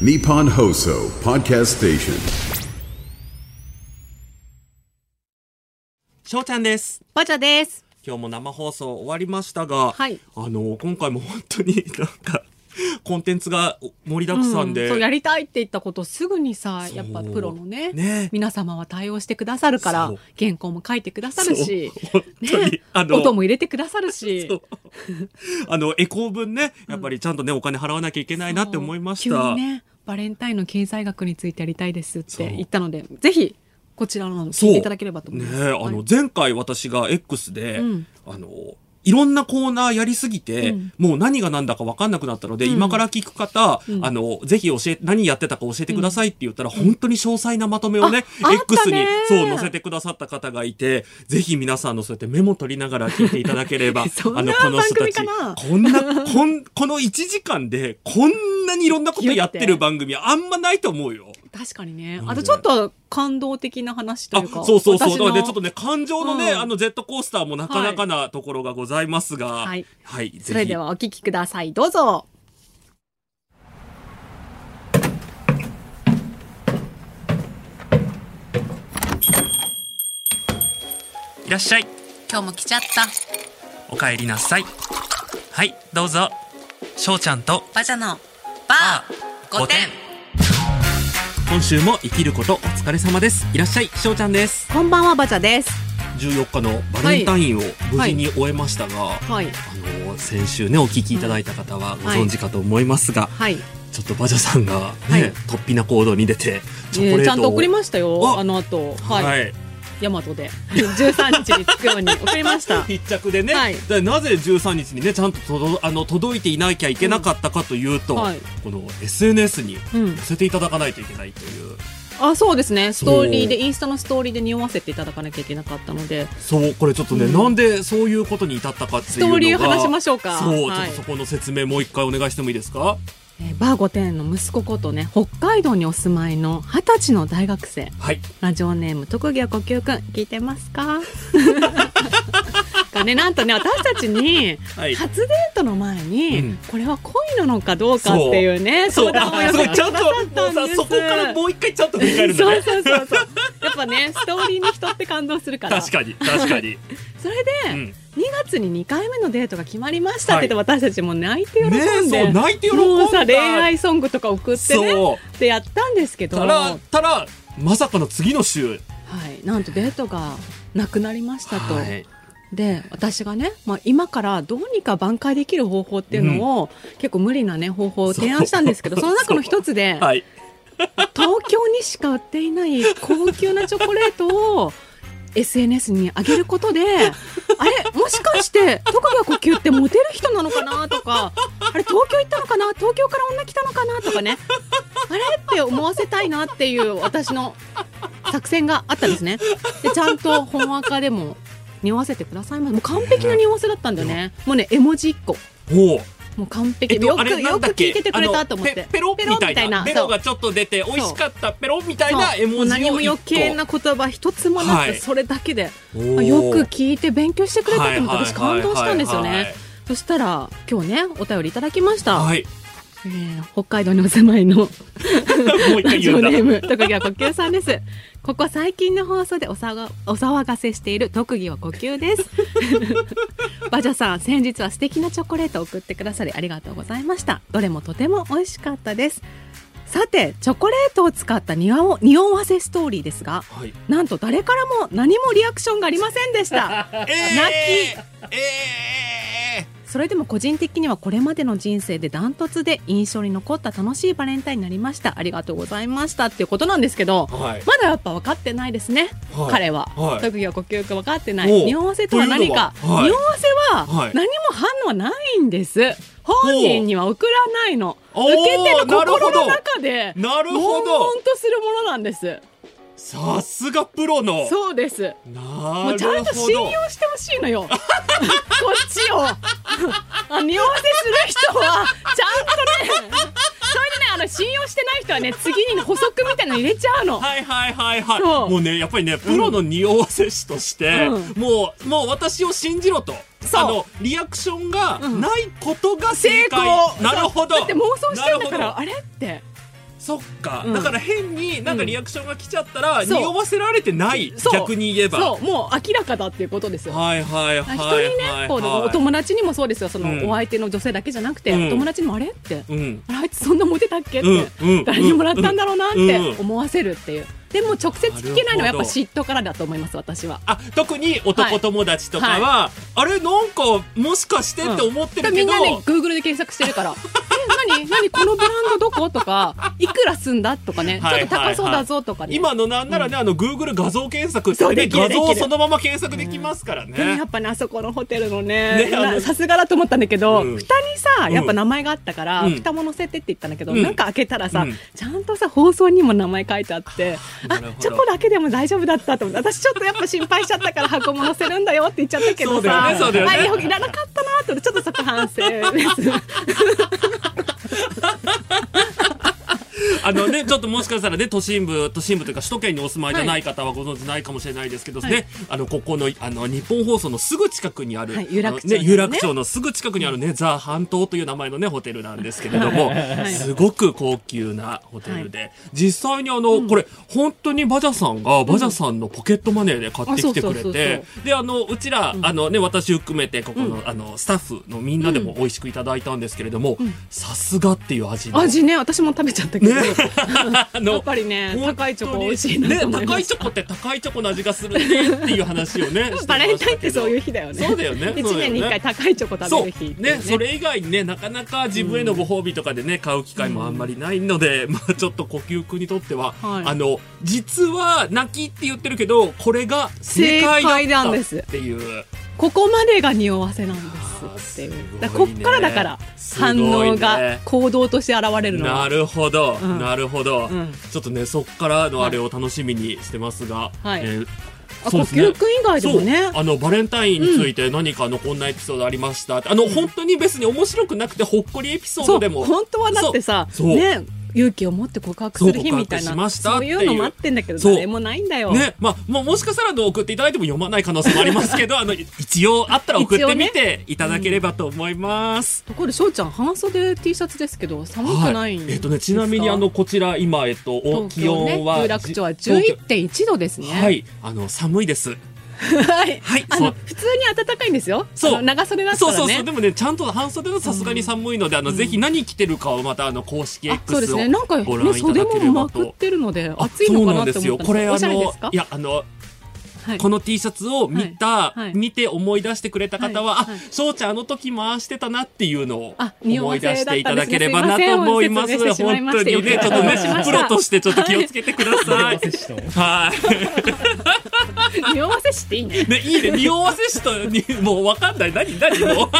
Nippon Hoso Podcast Station. しょうちゃんです。バチャです。今日も生放送終わりましたが、はいあの、今回も本当になんか、コンテンツが盛りだくさんで、そうやりたいって言ったことすぐにさやっぱプロのねね。皆様は対応してくださるから原稿も書いてくださるし、ね。あの音も入れてくださるし。あの、エコー分ね、やっぱりちゃんとね、お金払わなきゃいけないなって思いました。ねバレンタインの経済学についてやりたいですって言ったのでぜひこちらの聞いていただければと思いねます。あの、はい。前回私が X で、うん。あの、いろんなコーナーやりすぎて、うん。もう何が何だか分かんなくなったので、うん。今から聞く方、うん。あの、ぜひ教え、何やってたか教えてくださいって言ったら、本当に詳細なまとめをね、X にね、そう、載せてくださった方がいて、ぜひ皆さんのそうやってメモ取りながら聞いていただければ、あの、この人たち、こんな、こん、この1時間で、こんなにいろんなことやってる番組はあんまないと思うよ。確かにねあとちょっと感動的な話とあいうかそうそうそう。私のだからね、ちょっとね、感情のね、うんあのジェットコースターもなかなかなところがございますが、はい。はい。それではお聞きくださいどうぞいらっしゃい。今日も来ちゃったお帰りなさい。はい、どうぞ。しょうちゃんとバジャのバー5点。今週も生きることお疲れ様です。いらっしゃい、しょうちゃんです。こんばんはバジャです。14日のバレンタインを無事に終えましたが、はい。あの、先週ね、お聞きいただいた方はご存知かと思いますが、はい。ちょっとバジャさんがね、はい。突飛な行動に出て、チョコレートを、えーちゃんと送りましたよああの後。はい、はい大和で 13日に着くように送りました。必着でね、はい。でなぜ13日にねちゃんと届あの届いていなきゃいけなかったかというと、うんはい。この SNS にうん。載せていただかないといけないという、あそうですね。ストーリーでインスタのストーリーで匂わせていただかなきゃいけなかったので。そう。これちょっとね、うん。なんでそういうことに至ったかっていうのが。ストーリーを話しましょうか。そう、はいちょっとそこの説明もう一回お願いしてもいいですか？えーバーゴテンの息子ことね北海道にお住まいの二十歳の大学生。はい。ラジオネーム特技は呼吸くん聞いてますか？がね。なんとね私たちにはい。初デートの前に、うん。これは恋なのかどうかっていうねそう。相談を寄せちゃんとったんです。もうさそこからもう一回ちゃんと振り返るんだそうねそうそうそう。やっぱねストーリーに人って感動するから。確かに確かに、それで、うん。2月に2回目のデートが決まりましたって言って、私たちも泣いて喜んで、ね泣いて喜んだ。もうさ恋愛ソングとか送ってねってやったんですけど。たらたらまさかの次の週。はい、なんとデートがなくなりましたと。はいで私がね、まあ、今からどうにか挽回できる方法っていうのを、結構無理な、ね、方法を提案したんですけど その中の一つで、はい。東京にしか売っていない高級なチョコレートを SNS に上げることであれもしかして特技は呼吸ってモテる人なのかなとかあれ東京行ったのかな東京から女来たのかなとかねあれって思わせたいなっていう私の作戦があったんですね。でちゃんと本赤でも匂わせてくださいましたもう完璧な匂わせだったんだよね。もうね絵文字1個。おう。もう完璧、えっとよくよく聞いててくれたと思って。ペペロ？みたいな。ベロがちょっと出て美味しかったペロ？みたいな絵文字を何も余計一な言葉一つもなく、はい。それだけで。よく聞いて勉強してくれたと思ってはい私感動したんですよね。そしたら今日ねお便りいただきました、はい。えー北海道にお住まいの ラジオネーム特技は呼吸さんですここ最近の放送でおさがお騒がせしている特技は呼吸です。バジャさん先日は素敵なチョコレートを送ってくださりありがとうございました。どれもとても美味しかったです。さてチョコレートを使った匂わ匂わせストーリーですがはい。なんと誰からも何もリアクションがありませんでした。えー、泣えそれでも個人的にはこれまでの人生でダントツで印象に残った楽しいバレンタインになりました。ありがとうございましたっていうことなんですけどー、はい。まだやっぱ分かってないですね、はい。彼は、はい。特技は呼吸か分かってなおいう匂わせとは何か、匂わせははい。何も反応はないんです。本人には送らないの。受け手のなる心の中でなるほど。悶々とするものなんですさすがプロの。そうです。なるほどもうちゃんと信用してほしいのよ。こっちを。あ匂わせする人はちゃんとね。それでねあの信用してない人はね次に補足みたいなの入れちゃうの。はいはいはいはい。もうねやっぱりねプロの匂わせ師として、うもうもう私を信じろと。あのリアクションがうん。ないことが正成解、功。なるほど。だって妄想してんだからあれってそっか、うん。だから変になんかリアクションが来ちゃったら、そう。匂わせられてない逆に言えば。そう。もう明らかだっていうことですよ。はいはいはい人にはいね、はいこうお友達にもそうですよ。その、うん。お相手の女性だけじゃなくて、うん。お友達にもあれって、うん。あれあいつそんなモテたっけって、誰にもらったんだろうなってうん思わせるっていうでも直接聞けないのはやっぱ嫉妬からだと思います私は。あ特に男友達とかは、あれなんかもしかしてって思ってるけど、みんなね Google で検索してるから「え何？何？このブランドどこ?」とか「いくらすんだ?」とかね、はい。ちょっと高そうだぞ」とかね。今のなんならね、あの Google 画像検索ってね画像そのまま検索できますからね。でもやっぱねあそこのホテルのねさすがだと思ったんだけど、うん。蓋にさうんやっぱ名前があったから、うん。蓋も載せてって言ったんだけど、うん。なんか開けたらさ、うん。ちゃんとさ放送にも名前書いてあってチョコだけでも大丈夫だったと思って。私ちょっとやっぱ心配しちゃったから箱も載せるんだよって言っちゃったけど。さね。ね。あいらなかったなと思ってちょっとそこ反省です。あのね、ちょっともしかしたらね、都心部、都心部というか首都圏にお住まいじゃない方はご存知ないかもしれないですけどね、はい。あの、ここの、あの、日本放送のすぐ近くにある、はい有楽町ね、有楽町のすぐ近くにあるね、ザ・半島という名前のね、ホテルなんですけれども、い。すごく高級なホテルで、実際にあの、これ、本当にバジャさんが、バジャさんのポケットマネーで買ってきてくれてそ、で、あの、うちら、あのね、私含めて、ここの、あの、スタッフのみんなでも美味しくいただいたんですけれども、さすがっていう味の。味ね私も食べちゃったけど、やっぱりね高いチョコ美味しいね高いチョコって高いチョコの味がするねっていう話をね バレンタインってそういう日だよね。そうだよね一年に一回高いチョコ食べる日ね。それ以外にねなかなか自分へのご褒美とかでね買う機会もあんまりないので、まあちょっと呼吸君にとっては、はい。あの実は泣きって言ってるけどこれが正解だったですっていうここまでが匂わせなんですっていう。だからこっからだから反ね。応が行動として現れるの。は。なるほど、うん。なるほど、うん。ちょっとねそっからのあれを楽しみにしてますが、はい。えーあそうですね。君以外でもね。あのバレンタインについて何かのこんなエピソードありましたって、あの本当に別に面白くなくてほっこりエピソードでも。本当はだってさね勇気を持って告白する日みたいなそういうのもあってんだけど誰もないんだよ。ねまあ、もうもしかしたら送っていただいても読まない可能性もありますけどあの一応あったら送ってみていただければと思います。ところで翔ちゃん半袖 T シャツですけど寒くないんですか。えっとね、ちなみにあのこちら今、えっと、お気温は有楽町は東京11.1度ですね。はいあの寒いですはい。はいあの普通に暖かいんですよ。そう長袖だったらね。そうそうそうでもねちゃんと半袖のさすがに寒いので、あのぜひ何着てるかをまたあの公式あそうで X をすね。なんか、ね、ご覧いた袖だければともまくってるのであ暑いのかなってそうなんですよ思ったんですおしゃれこれあのいやあのはいこの T シャツを見た、はいはい見て思い出してくれた方は、あ、翔ちゃんあの時回してたなっていうのを思い出していただければなと思います。すいま本当にね、ちょっとねプロとしてちょっと気をつけてください。はい。匂わせしていいね。ね、いいね、匂わせしと、にもうわかんない。何、何もう。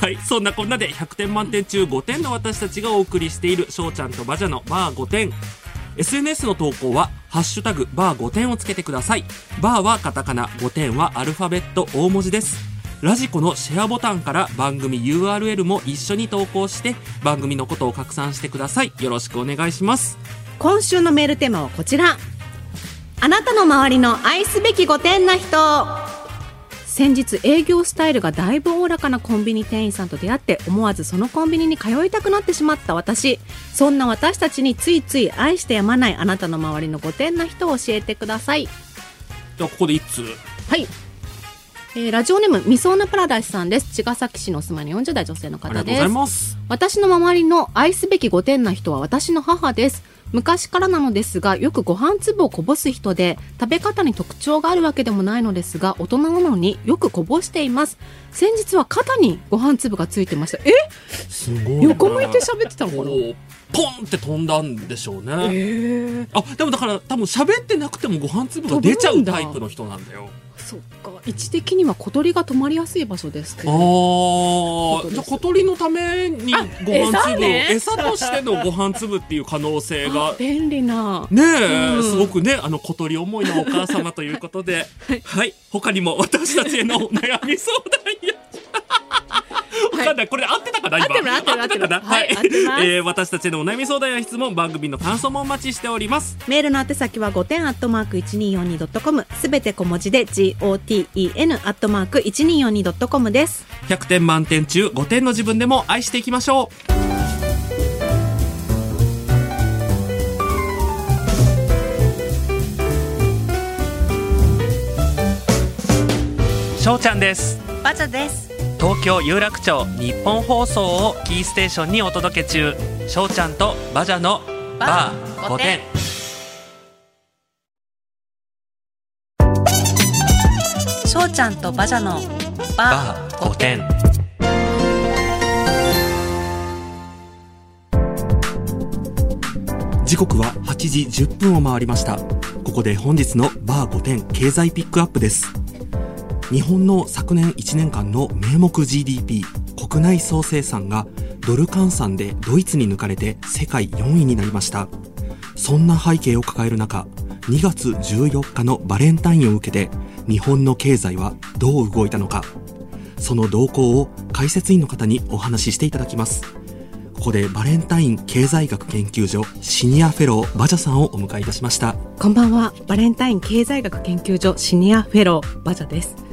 はい、そんなこんなで100点満点中5点の私たちがお送りしている翔ちゃんとバジャのバー5点 SNS の投稿は「ハッシュタグバー5点」をつけてくださいバーはカタカナ5点はアルファベット大文字ですラジコのシェアボタンから番組 URL も一緒に投稿して番組のことを拡散してくださいよろしくお願いします今週のメールテーマはこちら。あなたの周りの愛すべき5点な人。先日営業スタイルがだいぶおおらかなコンビニ店員さんと出会って思わずそのコンビニに通いたくなってしまった私。そんな私たちについつい愛してやまないあなたの周りの5点な人を教えてください。じゃあここで一通はい、えーラジオネームみそーなパラダイスさんです。茅ヶ崎市のお住まいの40代女性の方ありがとうございです。私の周りの愛すべき5点な人は私の母です昔からなのですがよくご飯粒をこぼす人で食べ方に特徴があるわけでもないのですが大人なのによくこぼしています。先日は肩にご飯粒がついてました。え？すごい。ね横向いて喋ってたのかな？ポンって飛んだんでしょうね、えあでもだから多分喋ってなくてもご飯粒が出ちゃうタイプの人なんだよ。そっか。位置的には小鳥が止まりやすい場所ですけあどーじゃあ小鳥のためにご飯餌粒をね餌？としてのご飯粒っていう可能性が。あ便利な。ねえ、うん。すごくねあの小鳥思いのお母様ということで。はい、他にも私たちへのお悩み相談やわかんない。これ合ってたかな今？合ってたかな？はい。えー、私たちのお悩み相談や質問、番組の感想もお待ちしております。メールの宛先は5点アットマーク 1242.com。すべて小文字で GOTEN アットマーク 1242.com です。100点満点中5点の自分でも愛していきましょう。しょうちゃんです。バチャです。東京有楽町日本放送をキーステーションにお届け中。しょうちゃんとバジャのバー5点しょうちゃんとバジャのババー5点時刻は8時10分を回りました。ここで本日のバー5点経済ピックアップです日本の昨年1年間の名目 GDP 国内総生産がドル換算でドイツに抜かれて世界4位になりました。そんな背景を抱える中2月14日のバレンタインを受けて日本の経済はどう動いたのか。その動向を解説員の方にお話ししていただきます。ここでバレンタイン経済学研究所シニアフェローバジャさんをお迎えいたしました。こんばんは。バレンタイン経済学研究所シニアフェローバジャです。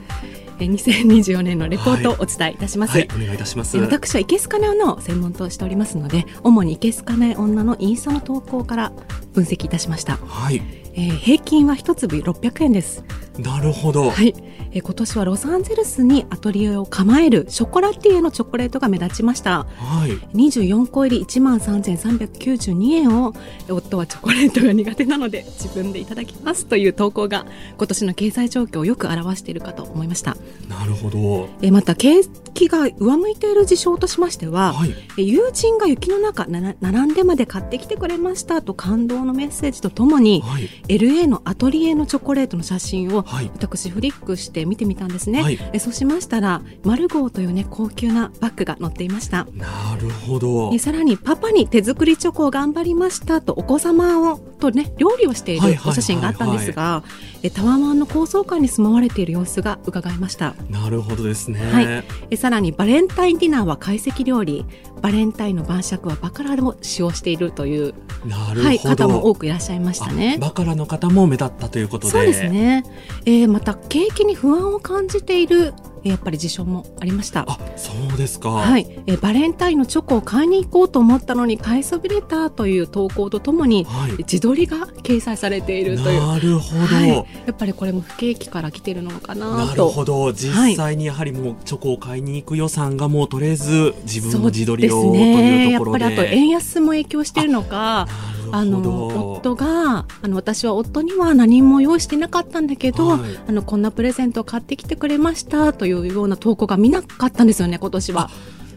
え2024年のレポートをお伝えいたします、はいお願いいたします。え私はいけすかない女を専門としておりますので主にいけすかない女のインスタの投稿から分析いたしました、はいえー平均は一粒600円です。なるほど、はい、えー今年はロサンゼルスにアトリエを構えるショコラティエのチョコレートが目立ちました。はい。24個入り1万3392円をえー夫はチョコレートが苦手なので自分でいただきますという投稿が今年の経済状況をよく表しているかと思いました。なるほど。えーまた景気が上向いている事象としましては、はい。えー友人が雪の中並んでまで買ってきてくれましたと感動のメッセージとともに、はい LA のアトリエのチョコレートの写真をはい。私フリックして見てみたんですね、はい。えそうしましたらマルゴーというね高級なバッグが載っていました。なるほど。えさらにパパに手作りチョコを頑張りましたとお子様をとね料理をしていはいはいるお写真があったんですが、えタワマンの高層階に住まわれている様子が伺えました。なるほどですね、はい。えさらにバレンタインディナーは懐石料理。バレンタインの晩酌はバカラを使用しているという、なるほど、はい、方も多くいらっしゃいましたね。あ。バカラの方も目立ったということで。そうですね、えーまた景気に不安を感じているえーやっぱり事象もありました。あそうですか。はい、えーバレンタインのチョコを買いに行こうと思ったのに買いそびれたという投稿とともにはい。自撮りが掲載されているという。なるほど、はい、やっぱりこれも不景気から来てるのかなと。なるほど。実際にやはりもうチョコを買いに行く予算がもう取れず自分の自撮りをというところで。やっぱりあと円安も影響しているのか。あの夫があの私は夫には何も用意してなかったんだけど、はい。あのこんなプレゼントを買ってきてくれましたというような投稿が見なかったんですよね今年は。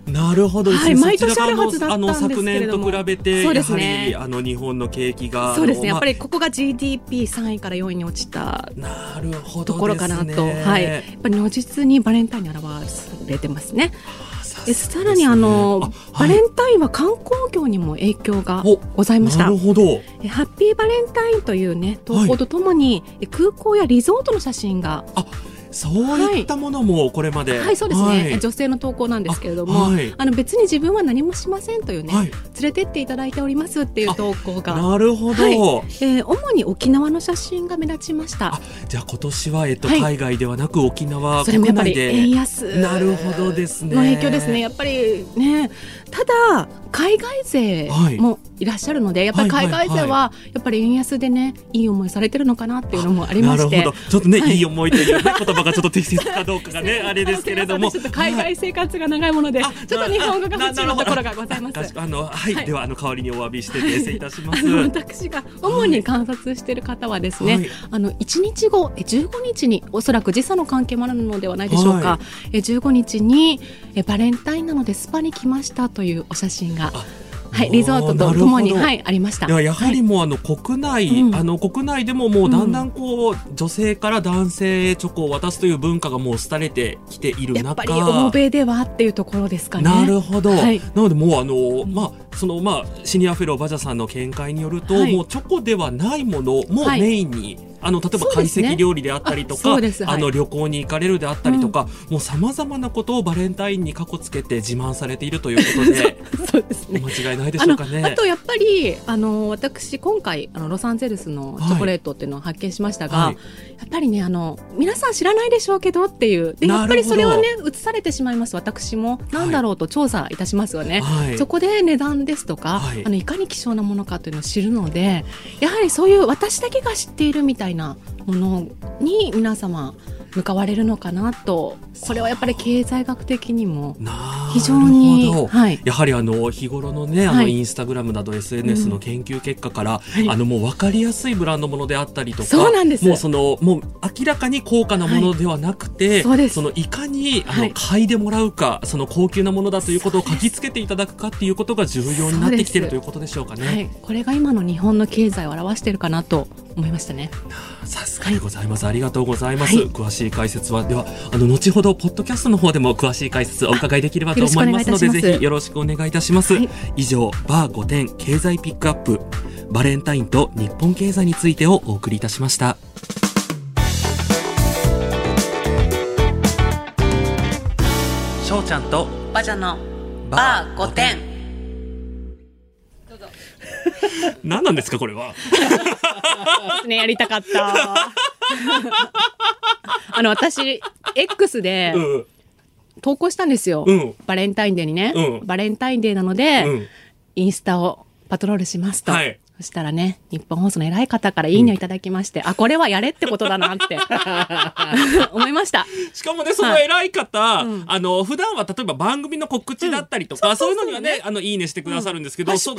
なるほど。ですね、はい毎年あるはずだったんですけれども。昨年と比べてそうですやねはりあの日本の景気がそうですね。やっぱりここが GDP3 位から4位に落ちたまあなるほどところかなと、はい、やっぱり如実にバレンタインに表されてますね。さらにあの、バレンタインは観光業にも影響がおございました。なる。ほど。えハッピーバレンタインというね投稿とともに、え空港やリゾートの写真があそういったものもこれまで。はい。そうですね、はい。え女性の投稿なんですけれどもあ、あはい。の別に自分は何もしませんというね、はい連れてっていただいておりますっていう投稿が、なるほど、はい。えー主に沖縄の写真が目立ちました。あ。じゃあ今年は、えっとはい海外ではなく沖縄それもやっぱり国内で。円安なるほどですね。の影響ですね。やっぱりね、ただ海外勢もいらっしゃるので、やっぱり海外勢はやっぱり円安でね、いい思いされてるのかなっていうのもありまして。なるほど。ちょっとね、はい。い、い思いという、ね、言葉がちょっと適切かどうかがね あれですけれども。ちょっと海外生活が長いもので、あちょっと日本語が不中のところがございます。ああのはい、はい。ではあの代わりにお詫びして訂正いたします。私が主に観察している方はですね、はい。あの1日後え15日におそらく時差の関係もあるのではないでしょうか、はえ15日にえバレンタインなのでスパに来ましたというお写真が、はい、リゾートとともに、はい、ありました。いややはりもうあの国内、うん。あの国内でももうだんだんこう、女性から男性へチョコを渡すという文化がもう廃れてきている中。やっぱり欧米ではっていうところですかね。なるほど、はい。なのでもうあの、まあそのまあシニアフェローバジャさんの見解によると、はい。もうチョコではないものもはい。メインに、あの例えば懐石料理であったりとあか、そうです。はい。あの旅行に行かれるであったりとか、もうさまざまなことをバレンタインにかこつけて自慢されているということで そうですね。間違いないでしょうかね。あとやっぱりあの私今回あのロサンゼルスのチョコレートっていうのを発見しましたが、はい。やっぱりねあの皆さん知らないでしょうけどっていうでやっぱりそれをね映されてしまいます。私もなんだろうと調査いたしますよね。はい。そこで値段ですとか、はい。い、あのいかに希少なものかというのを知るのでやはりそういう私だけが知っているみたいなものに皆様向かわれるのかなと。これはやっぱり経済学的にもなるほど非常にはい。やはりあの日頃のねあのはい。インスタグラムなど SNS の研究結果から、い。あのもう分かりやすいブランドものであったりとかそうなんです。もうそのもう明らかに高価なものではなくて、そうです。のいかにあの、はい。買いでもらうかその高級なものだということを書きつけていただくかっていうことが重要になってきてるということでしょうかね。はい、これが今の日本の経済を表しているかなと思いましたね。さすがでございます、ありがとうございます、はい。詳しい解説はではあの後ほどポッドキャストの方でも詳しい解説をお伺いできればと思いますのでよろしくお願いいたします。ぜひよろしくお願いいたします、はい。以上バー5点経済ピックアップバレンタインと日本経済についてをお送りいたしました。しょうちゃんとバジャのバー5点 何なんですかこれは。ね、やりたかった。あの、私、X でうん。投稿したんですよ。うん。バレンタインデーにね、うん。バレンタインデーなので、うん。インスタをパトロールしますと。はいそしたらね、日本放送の偉い方からいいねをいただきまして、あ、これはやれってことだなって。思いました。しかもね、その偉い方、うん。あの、普段は例えば番組の告知だったりとか、そういうのにはね、あの、いいねしてくださるんですけど、うん。そ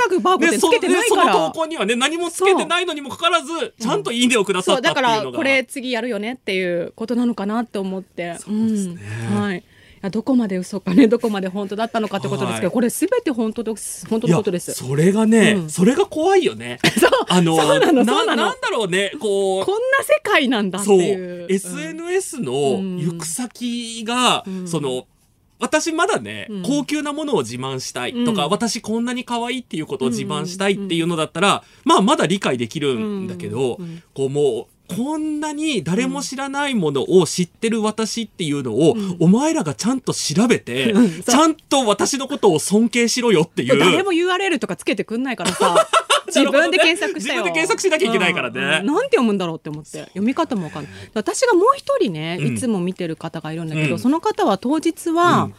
ねその投稿にはね、何もつけてないのにもかかわらず、ちゃんといいねをくださったっていうのが。だから、これ次やるよねっていうことなのかなって思って。そうですね。うん。はい。どこまで嘘かね、どこまで本当だったのかってことですけど、はい。これすべて本当です、本当のことです。それがね、うん。それが怖いよね。あの、そうなのそうなの。なんだろうね、こう、こんな世界なんだってそう、いう。SNS のうん。行く先が、うん。その、私まだね、うん。高級なものを自慢したいとか、うん。私こんなに可愛いっていうことを自慢したいっていうのだったら、まあまだ理解できるんだけど、こうもう、こんなに誰も知らないものを知ってる私っていうのを、うん。お前らがちゃんと調べて、ちゃんと私のことを尊敬しろよっていう。誰も URL とかつけてくんないからさ。自分で検索したよ。自分で検索しなきゃいけないからね。うん。うんなんて読むんだろうって思って読み方もわかんない。私がもう一人ねうん。いつも見てる方がいるんだけど、うん。その方は当日は、うん。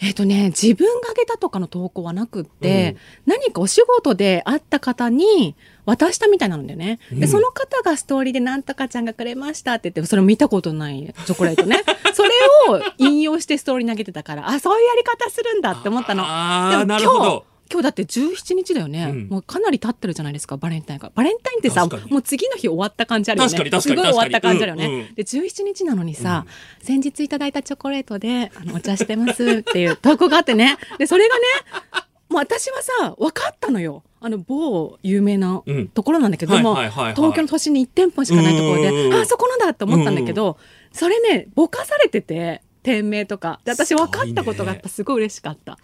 えっ、とね自分が挙げたとかの投稿はなくって、何かお仕事で会った方に渡したみたいなんだよね、うん。でその方がストーリーで「なんとかちゃんがくれました」って言ってそれ見たことないチョコレートね。それを引用してストーリーに投げてたからあそういうやり方するんだって思ったの。でもなるほど。今日だって17日だよね、うん。もうかなり経ってるじゃないですかバレンタインが。バレンタインってさもう次の日終わった感じあるよね。確かに確かに。すごい終わった感じあるよね、うんうん。で17日なのにさ、先日いただいたチョコレートであのお茶してますっていう投稿があってね。でそれがねもう私はさ分かったのよあの某有名なうん。ところなんだけどはいも、東京の都心に1店舗しかないところであそこなんだって思ったんだけど、それねぼかされてて店名とか。で私分かったことがあったすごい嬉しかった。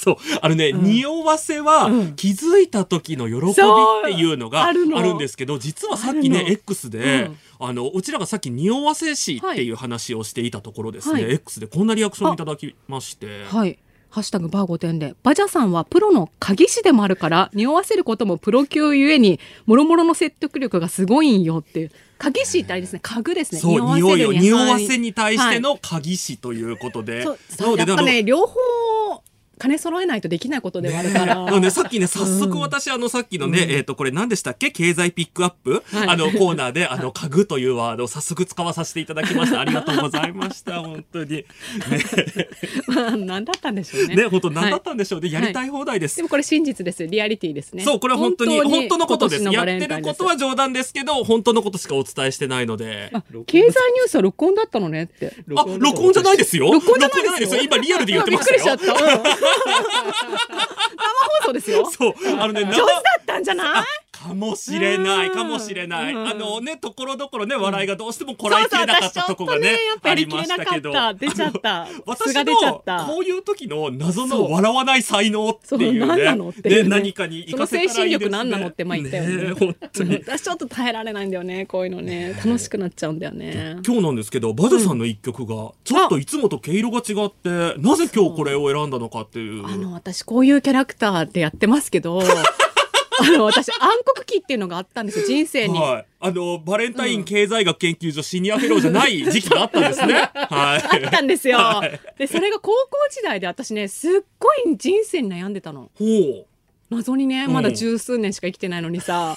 そう。あのね、うん。匂わせはうん。気づいた時の喜びっていうのがあるんですけど、実はさっきね X で、うん。あの、うちらがさっき匂わせ師っていう話をしていたところですね、はい。X でこんなリアクションいただきまして。はい。ハッシュタグバー5点で、バジャさんはプロの鍵師でもあるから、匂わせることもプロ級ゆえに、もろもろの説得力がすごいんよっていう。鍵師ってあれですね、家具ですね。そう、匂いを、匂わせるに対しての鍵師ということで。そうなので、そうやっぱね、両方、兼ね揃えないとできないことではあるから。なのでさっきね、早速うん私、あの、さっきのね、うんえっ、と、これ何でしたっけ？経済ピックアップ、はいあの、コーナーで、あの、家具というワードを早速使わさせていただきました。ありがとうございました。本当に。ね、まあ、何だったんでしょうね。ね、本当何だっはいたんでしょうね。やりたい放題です。でもこれ真実です。リアリティですね。そう、これは本当に、本当のことです。やってることは冗談ですけど、本当のことしかお伝えしてないので。あ経済ニュースは録音だったのねって。あ、録音じゃないですよ。録音じゃないですよ。今リアルで言ってましたよ。びっくりしちゃった。うん生放送ですよ。そう、あのね、上手だったんじゃない？かもしれない、うん。かもしれない。うん。あのね、ところどころね、笑いがどうしてもこらえきれなかったとこがね、やっぱありましたけど。出ちゃった。素私のった。こういう時の謎の笑わない才能っていうね。何かに生かせたらいいですね。その精神力何なのって前言ったよねね本当に。私ちょっと耐えられないんだよねこういうのね。楽しくなっちゃうんだよね。今日なんですけどバジャさんの一曲がちょっといつもと毛色が違ってなぜ今日これを選んだのかっていう。あの私こういうキャラクターでやってますけど あの私暗黒期っていうのがあったんですよ人生に、はい、あのバレンタイン経済学研究所シニアフェローじゃない時期があったんですね。はい。あったんですよ、はい。でそれが高校時代で私ねすっごい人生に悩んでたの。ほう。謎にねうん。まだ十数年しか生きてないのにさ、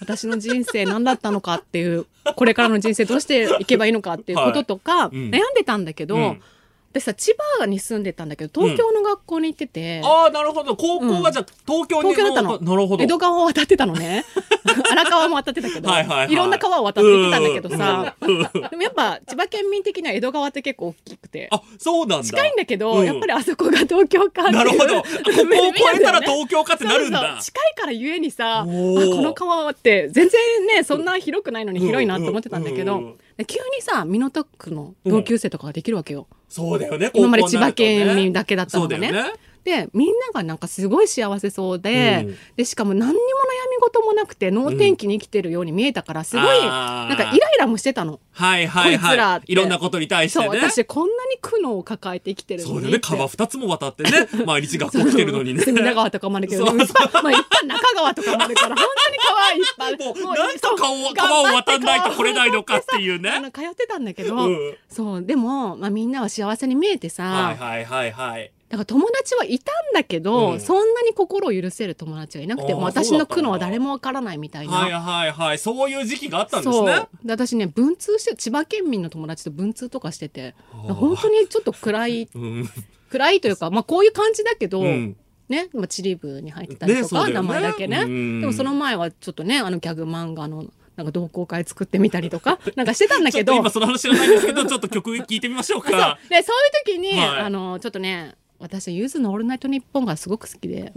私の人生何だったのかっていうこれからの人生どうしていけばいいのかっていうこととか、い。うん。悩んでたんだけど、うん私さ千葉に住んでたんだけど東京の学校に行ってて、ああなるほど。高校がじゃあ東京に東京だったの。なるほど。江戸川を渡ってたのね。荒川も渡ってたけどはいはいはい。ろんな川を渡って行ってたんだけどさ。うん。うんでもやっぱ千葉県民的には江戸川って結構大きくて。あそうなんだ。近いんだけど、うん。やっぱりあそこが東京かなるほど。あここを越えたら東京かってなるんそうそだう。近いからゆえにさこの川って全然ねそんな広くないのに広いなと思ってたんだけど、急にさ港区の同級生とかができるわけよ、そうだよね今まで千葉県民だけだったのがね。ねでみんながなんかすごい幸せそうで,、うん。でしかも何にも悩み事もなくて能天気に生きてるように見えたからすごいなんかイライラもしてたの。はいはいこいつらいいろんなことに対してね。私こんなに苦悩を抱えて生きてるのに。そうだよね川二つも渡ってね。毎日学校来てるのにね。隅田川とかもあるけど、まあ、いっぱい中川とかもあるから、本当に川いっぱい。もうなんと川を川を渡んないと来れないのかっていうね。あの通ってたんだけど、うん。そう、でも、まあ、みんなは幸せに見えてさ、はいはいはいはいだから友達はいたんだけど、うん。そんなに心を許せる友達はいなくて、私の苦悩は誰もわからないみたいな。はいはいはい。そういう時期があったんですね。で私ね文通して千葉県民の友達と文通とかしてて本当にちょっと暗い うん。暗いというか、まあ、こういう感じだけど、うん。ね、まあ、チリ部に入ってたりとか、ねね。名前だけね、うん。でもその前はちょっとねあのギャグ漫画のなんか同好会作ってみたりとか なんかしてたんだけど。今その話じゃないんですけどちょっと曲聞いてみましょう そう。かでそういう時に、はい。あのちょっとね私ゆずの「オールナイトニッポン」がすごく好きで。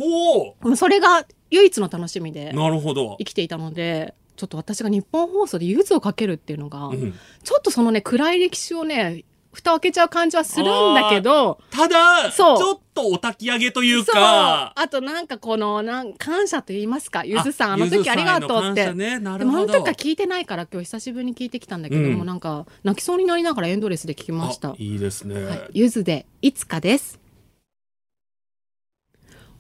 それが唯一の楽しみでなるほど。生きていたのでちょっと私が日本放送でゆずをかけるっていうのが、うん。ちょっとそのね暗い歴史をね蓋を開けちゃう感じはするんだけどただちそう。ょっとお焚き上げというか。あとなんかこのなん感謝と言いますかゆずさんああの時ありがとうって、ね。なでもあの時から聞いてないから今日久しぶりに聞いてきたんだけども、うん。なんか泣きそうになりながらエンドレスで聞きました。あいいですね、はい、ゆずでいつかです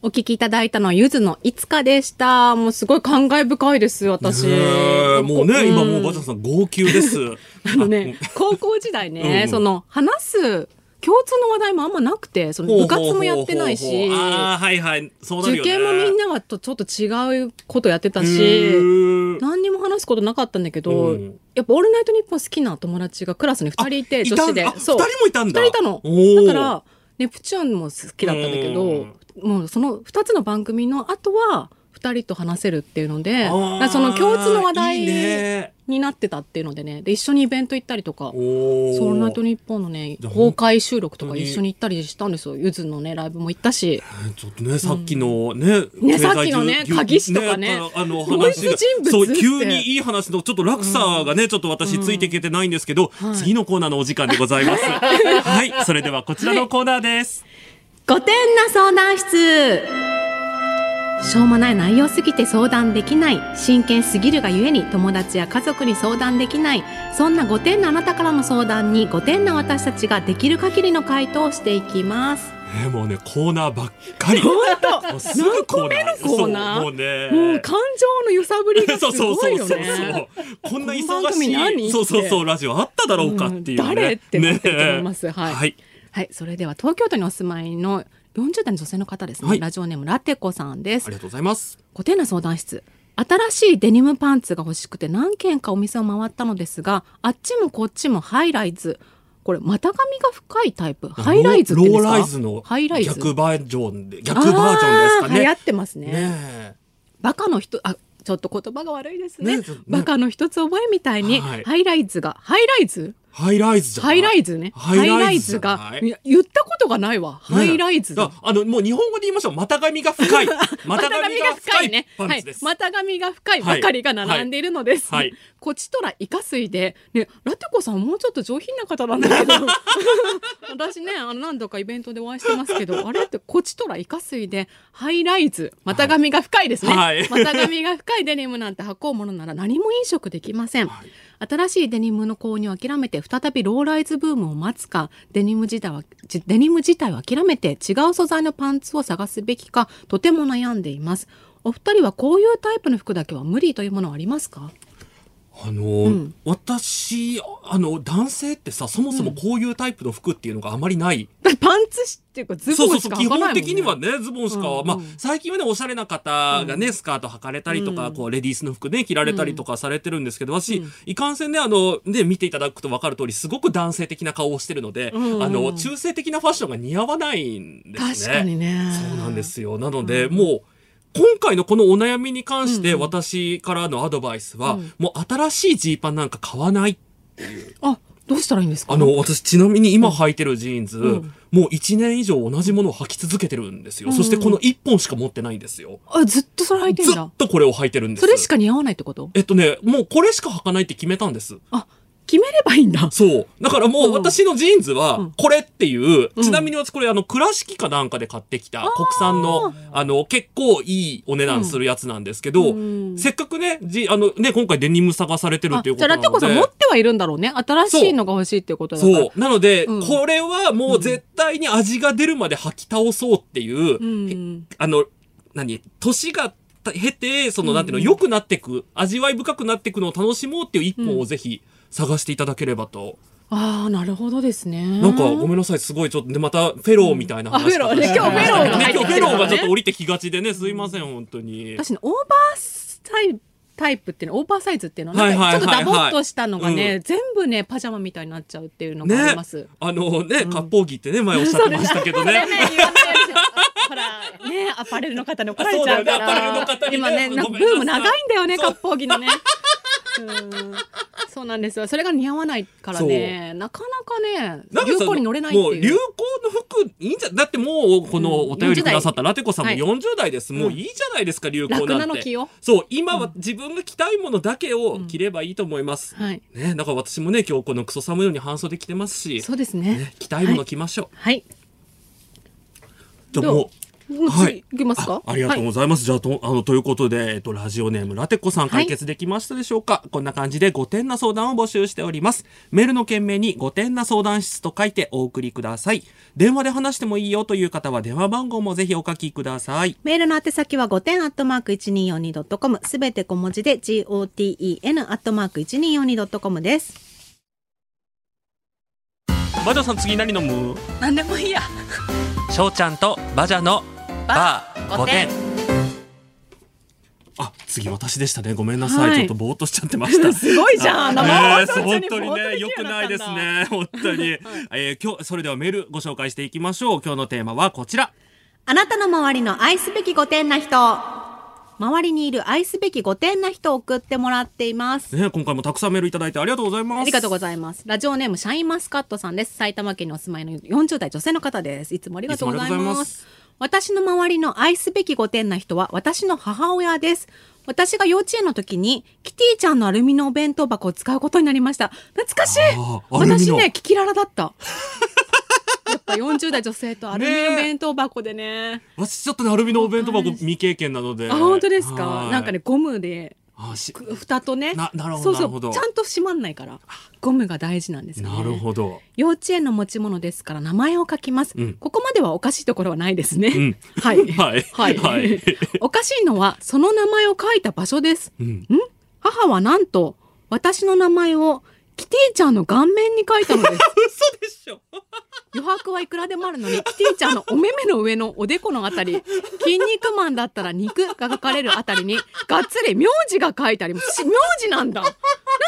お聞きいただいたのはゆずのいつかでした。もうすごい感慨深いです私、もうね、ん。今もうバジャさん号泣です。あのね高校時代ね、うんその話す共通の話題もあんまなくてその部活もやってないしはいはい。そうなるよね。受験もみんなはとちょっと違うことやってたへしー何にも話すことなかったんだけど、うん。やっぱ「オールナイトニッポン」好きな友達がクラスに2人いてあ女子で。そう二人もいたんだ。二人いたの。だからネプチューンも好きだったんだけどもうその2つの番組の後は2人と話せるっていうのでその共通の話いい題ね。になってたっていうのでねで一緒にイベント行ったりとかソウルナイトニッポンのね公開収録とか一緒に行ったりしたんですよ。ゆずのねライブも行ったし。ちょっとね、さっきのね、ねさっきのね重鍵師とかね。あの同話そう、急にいい話の、ちょっと落差がね、ちょっと私ついていけてないんですけど、はい。次のコーナーのお時間でございます。はい、それではこちらのコーナーです。五点な相談室しょうもない内容すぎて相談できない真剣すぎるがゆえに友達や家族に相談できないそんな5点のあなたからの相談に5点の私たちができる限りの回答をしていきますね、もうね、コーナーばっかり。本もうすぐコーナー。コーナー？そうもうね。当もう感情の揺さぶりがす そうそうごいよそうそうねこんなこの番忙しい、そうそうそう、ラジオあっただろうかっていうね。うん誰ってなってると思いますはいはい。はいそれでは東京都にお住まいの40代の女性の方ですね、はい。ラジオネームラテコさんです。ありがとうございます。ご丁寧な相談室。新しいデニムパンツが欲しくて何軒かお店を回ったのですがあっちもこっちもハイライズ。これ股上が深いタイプ。ハイライズローライズのハイライズ。逆バージョンで、逆バージョンですかね。流行ってますね。ねバカの人あちょっと言葉が悪いですね。ね。バカの一つ覚えみたいに、はい。ハイライズがハイライズ？ハイライズじゃハイライズねハイライズが言ったことがないわ、ハイライズだあの、もう日本語で言いましょう。股上が深い。股股上が深いね。はい。股上が深いばかりが並んでいるのです。はいはいこちとらイカ水で、ね、ラテコさんもうちょっと上品な方なんだけど、私ね、あの何度かイベントでお会いしてますけど、あれってこちとらイカ水で、ハイライズ、股上が深いですね。はい股上が深いデニムなんて運ぶものなら何も飲食できません。はい新しいデニムの購入を諦めて再びローライズブームを待つかデニム自体はデニム自体を諦めて違う素材のパンツを探すべきかとても悩んでいます。お二人はこういうタイプの服だけは無理というものはありますか？あの、ん。私あの男性ってさそもそもこういうタイプの服っていうのがあまりない、だってパンツっていうかズボンしか履かないもん、ね、的にはねズボンしか、うん。うんまあ最近はねおしゃれな方がね、スカート履かれたりとか、うん。こうレディースの服ね着られたりとかされてるんですけど私、うん。いかんせんねあのね見ていただくと分かる通りすごく男性的な顔をしてるので、うんうんあの中性的なファッションが似合わないんですね。確かにね。そうなんですよ。なので、もう今回のこのお悩みに関してうんうん。私からのアドバイスは、うん。もう新しいジーパンなんか買わないあどうしたらいいんですか？あの、私、ちなみに今履いてるジーンズ、うん。もう1年以上同じものを履き続けてるんですよ。うん。そしてこの1本しか持ってないんですよ。あずっとそれ履いてんずだっとこれを履いてるんです。それしか似合わないってこと？えっとね、もうこれしか履かないって決めたんです。あ決めればいいんだ。そう。だからもううん。私のジーンズうん。は、これっていう、うん。ちなみに私これあの、倉敷かなんかで買ってきた国産の、あの、結構いいお値段するやつなんですけど、うん。せっかくね、じあのね、今回デニム探されてるっていうこじゃあラテとなので。コさん持ってはいるんだろうね。新しいのが欲しいっていうことだから。そう。なので、うん。これはもう絶対に味が出るまで吐き倒そうっていう、うん。あの、何、年が経て、その、なんていうの、うん。良くなってく、味わい深くなっていくのを楽しもうっていう一本をぜひ探していただければと。ああなるほどですね。なんか、ごめんなさい、すごいちょっと、で、また、フェローみたいな話し方あフェロー。ね。今日フェローが入って今日フェローがちょっと降りてきがちでね、すいません、本当に。私ねオーバーサイタイプっていうのオーバーサイズっていうのはちょっとダボっとしたのがね、う全部ねパジャマみたいになっちゃうっていうのがあります、あのね、割烹着ってね、前おっしゃってましたけどね。ねらねアパレルの方に怒られちゃうから。ね今ねブーム長いんだよね割烹着のね。うんそうなんですよ。それが似合わないからね。なかなかねかさ流行に乗れないっていう。もう流行の服いいんじゃだってもうこのお便りくださったラテコさんもはい。40代です、もういいじゃないですか流行なんて。そう今は自分が着たいものだけを着ればいいと思います、はい。ねだから私もね今日このクソ寒いように半袖着てますし。そうですね。ね着たいもの着ましょう、はい。じゃあもうもう？はい次いきますか？あありがとうございます。じゃあと、あの、ということで、えっと、ラジオネーム、ラテコさん解決できましたでしょうか、こんな感じで5点な相談を募集しております。メールの件名に5点な相談室と書いてお送りください。電話で話してもいいよという方は電話番号もぜひお書きください。メールの宛先は5点アットマーク 1242.com すべて小文字で GOTEN アットマーク 1242.com です。バジャさん次何飲む？なんでもいいや翔ちゃんとバジャのバー5点。あ、次私でしたね。ごめんなさい。はいちょっとぼーっとしちゃってました。すごいじゃん。生放送中本に当にね、良くないです。ね。本当に。えー今日、それではメールご紹介していきましょう。今日のテーマはこちら。あなたの周りの愛すべき5点な人。周りにいる愛すべき5点な人を送ってもらっています。ね、今回もたくさんメールいただいてありがとうございます。ありがとうございます。ラジオネームシャインマスカットさんです。埼玉県にお住まいの40代女性の方です。いつもありがとうございま。す私の周りの愛すべき5点な人は私の母親です。私が幼稚園の時にキティちゃんのアルミのお弁当箱を使うことになりました。懐かしい私ね、キキララだった。やっぱ40代女性とアルミの弁当箱でね。私ちょっとね、アルミのお弁当箱未経験なので。あ、本当ですか？はいなんかね、ゴムで、蓋とね。ななるほどそうそう。ちゃんと閉まんないから。ゴムが大事なんですよね。なるほど。幼稚園の持ち物ですから名前を書きます、うんここまではおかしいところはないですね、うんはいはい はい、はい おかしいのはその名前を書いた場所ですうん。ん？母はなんと私の名前をキティちゃんの顔面に書いたのです。嘘でしょ。余白はいくらでもあるのにキティちゃんのお目目の上のおでこのあたり筋肉マンだったら肉が書かれるあたりにがっつり名字が書いてあります。し 名字なんだ。なん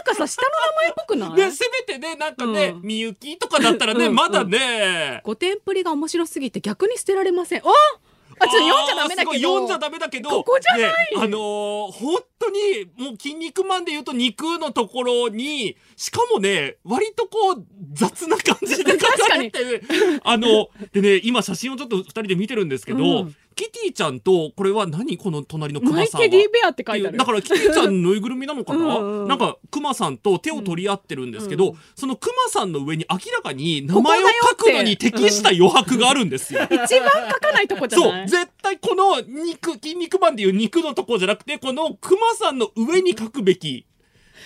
かさ下の名前っぽくない？ね、せめてね、なんかねう、ん。みゆきとかだったらね、うんまだね。五点プリが面白すぎて逆に捨てられません。ああちょっと読んじゃダメだけど読んじゃダメだけど。ここじゃないねあのー本当に、もう筋肉マンで言うと肉のところに、しかもね、割とこう、雑な感じで書かれてる。あの、でね、今写真をちょっと二人で見てるんですけど、うんキティちゃんと、これは何この隣のクマさんは？マイケリーベアって書いてあるだからキティちゃんのぬいぐるみなのかなうんうんなんかクマさんと手を取り合ってるんですけど、うんそのクマさんの上に明らかに名前を書くのに適した余白があるんですよ。一番書かないとこじゃそない？う絶対この肉筋肉マンでいう肉のとこじゃなくてこのクマさんの上に書くべき。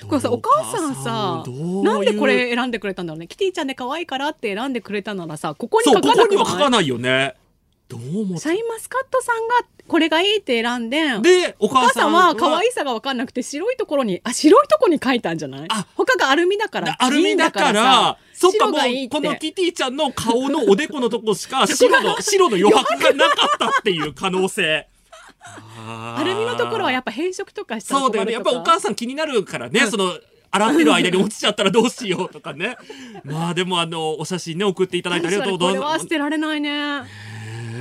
これさお母さんさなんでこれ選んでくれたんだろうね？キティちゃんで可愛いからって選んでくれたならさここにそうこ書かなくない？こには書かないよね。どう思っシャインマスカットさんがこれがいいって選んででおお母さんはは可愛さが分かんなくて白いところにあ白いところに書いたんじゃない？あ。他がアルミだからアルミだからさそっかもうこのキティちゃんの顔のおでこのとこしか 白の白の余白がなかったっていう可能性。アルミのところはやっっぱ変色とかしたらそうだよね。やっぱお母さん気になるからね、その洗ってる間に落ちちゃったらどうしようとかね。まあでもあのお写真ね送っていただいてありがとうございます。これは捨てられないね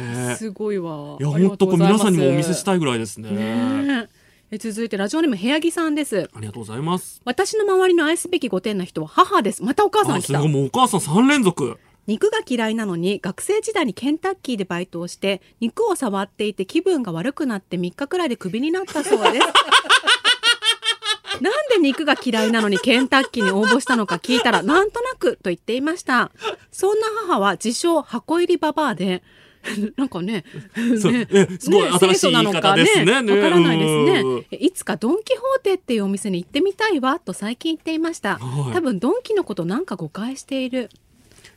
ね。すごいわ。いや本当これ皆さんにもお見せしたいいぐらいですね。ねえ。え続いてラジオネーム部屋着さんです。ありがとうございます。私の周りの愛すべき5点な人は母です。またお母さん来た。もうお母さん三連続。肉が嫌いなのに学生時代にケンタッキーでバイトをして肉を触っていて気分が悪くなって3日くらいでクビになったそうです。なんで肉が嫌いなのにケンタッキーに応募したのか聞いたらなんとなくと言っていました。そんな母は自称箱入りババアで なんかね ねえすごい新しい清楚なのか言い方ですね。ねわからないですうん。ねいつかドン・キホーテっていうお店に行ってみたいわと最近言っていました、はい。多分ドンキのことなんか誤解している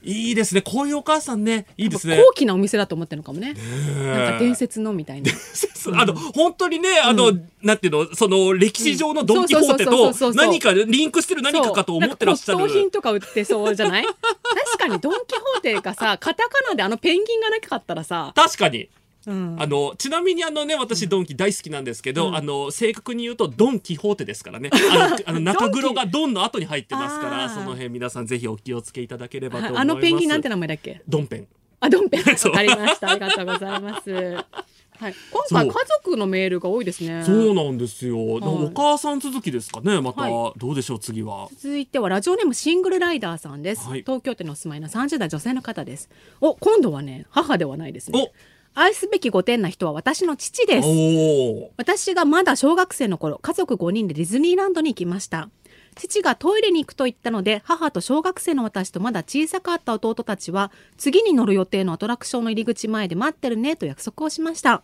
いいですね。こういうお母さんねいいですね。高貴なお店だと思ってるのかもね。なんか伝説のみたいな。あの本当にねあの、なんていうのその歴史上のドン・キホーテと何かリンクしてる何かかと思ってらっしゃるそう。なんか骨董品とか売ってそうじゃない？確かにドン・キホーテがさカタカナであのペンギンがなかったらさ、確かにうん。あのちなみにあのね私ドンキ大好きなんですけど、うん。あの正確に言うとドン・キホーテですからね。あの あの中黒がドンの後に入ってますからその辺皆さんぜひお気をつけいただければと思います。あのペンギンなんて名前だっけ？ドンペン。あドンペン。わかりました。ありがとうございます。はい、今回家族のメールが多いですね。そうなんですよ、お母さん続きですかねまた、はどうでしょう次は。続いてはラジオネームシングルライダーさんです、はい東京都にお住まいの30代女性の方ですお今度はね母ではないですねお愛すべき5点な人は私の父です。私がまだ小学生の頃家族5人でディズニーランドに行きました。父がトイレに行くと言ったので母と小学生の私とまだ小さかった弟たちは次に乗る予定のアトラクションの入り口前で待ってるねと約束をしました。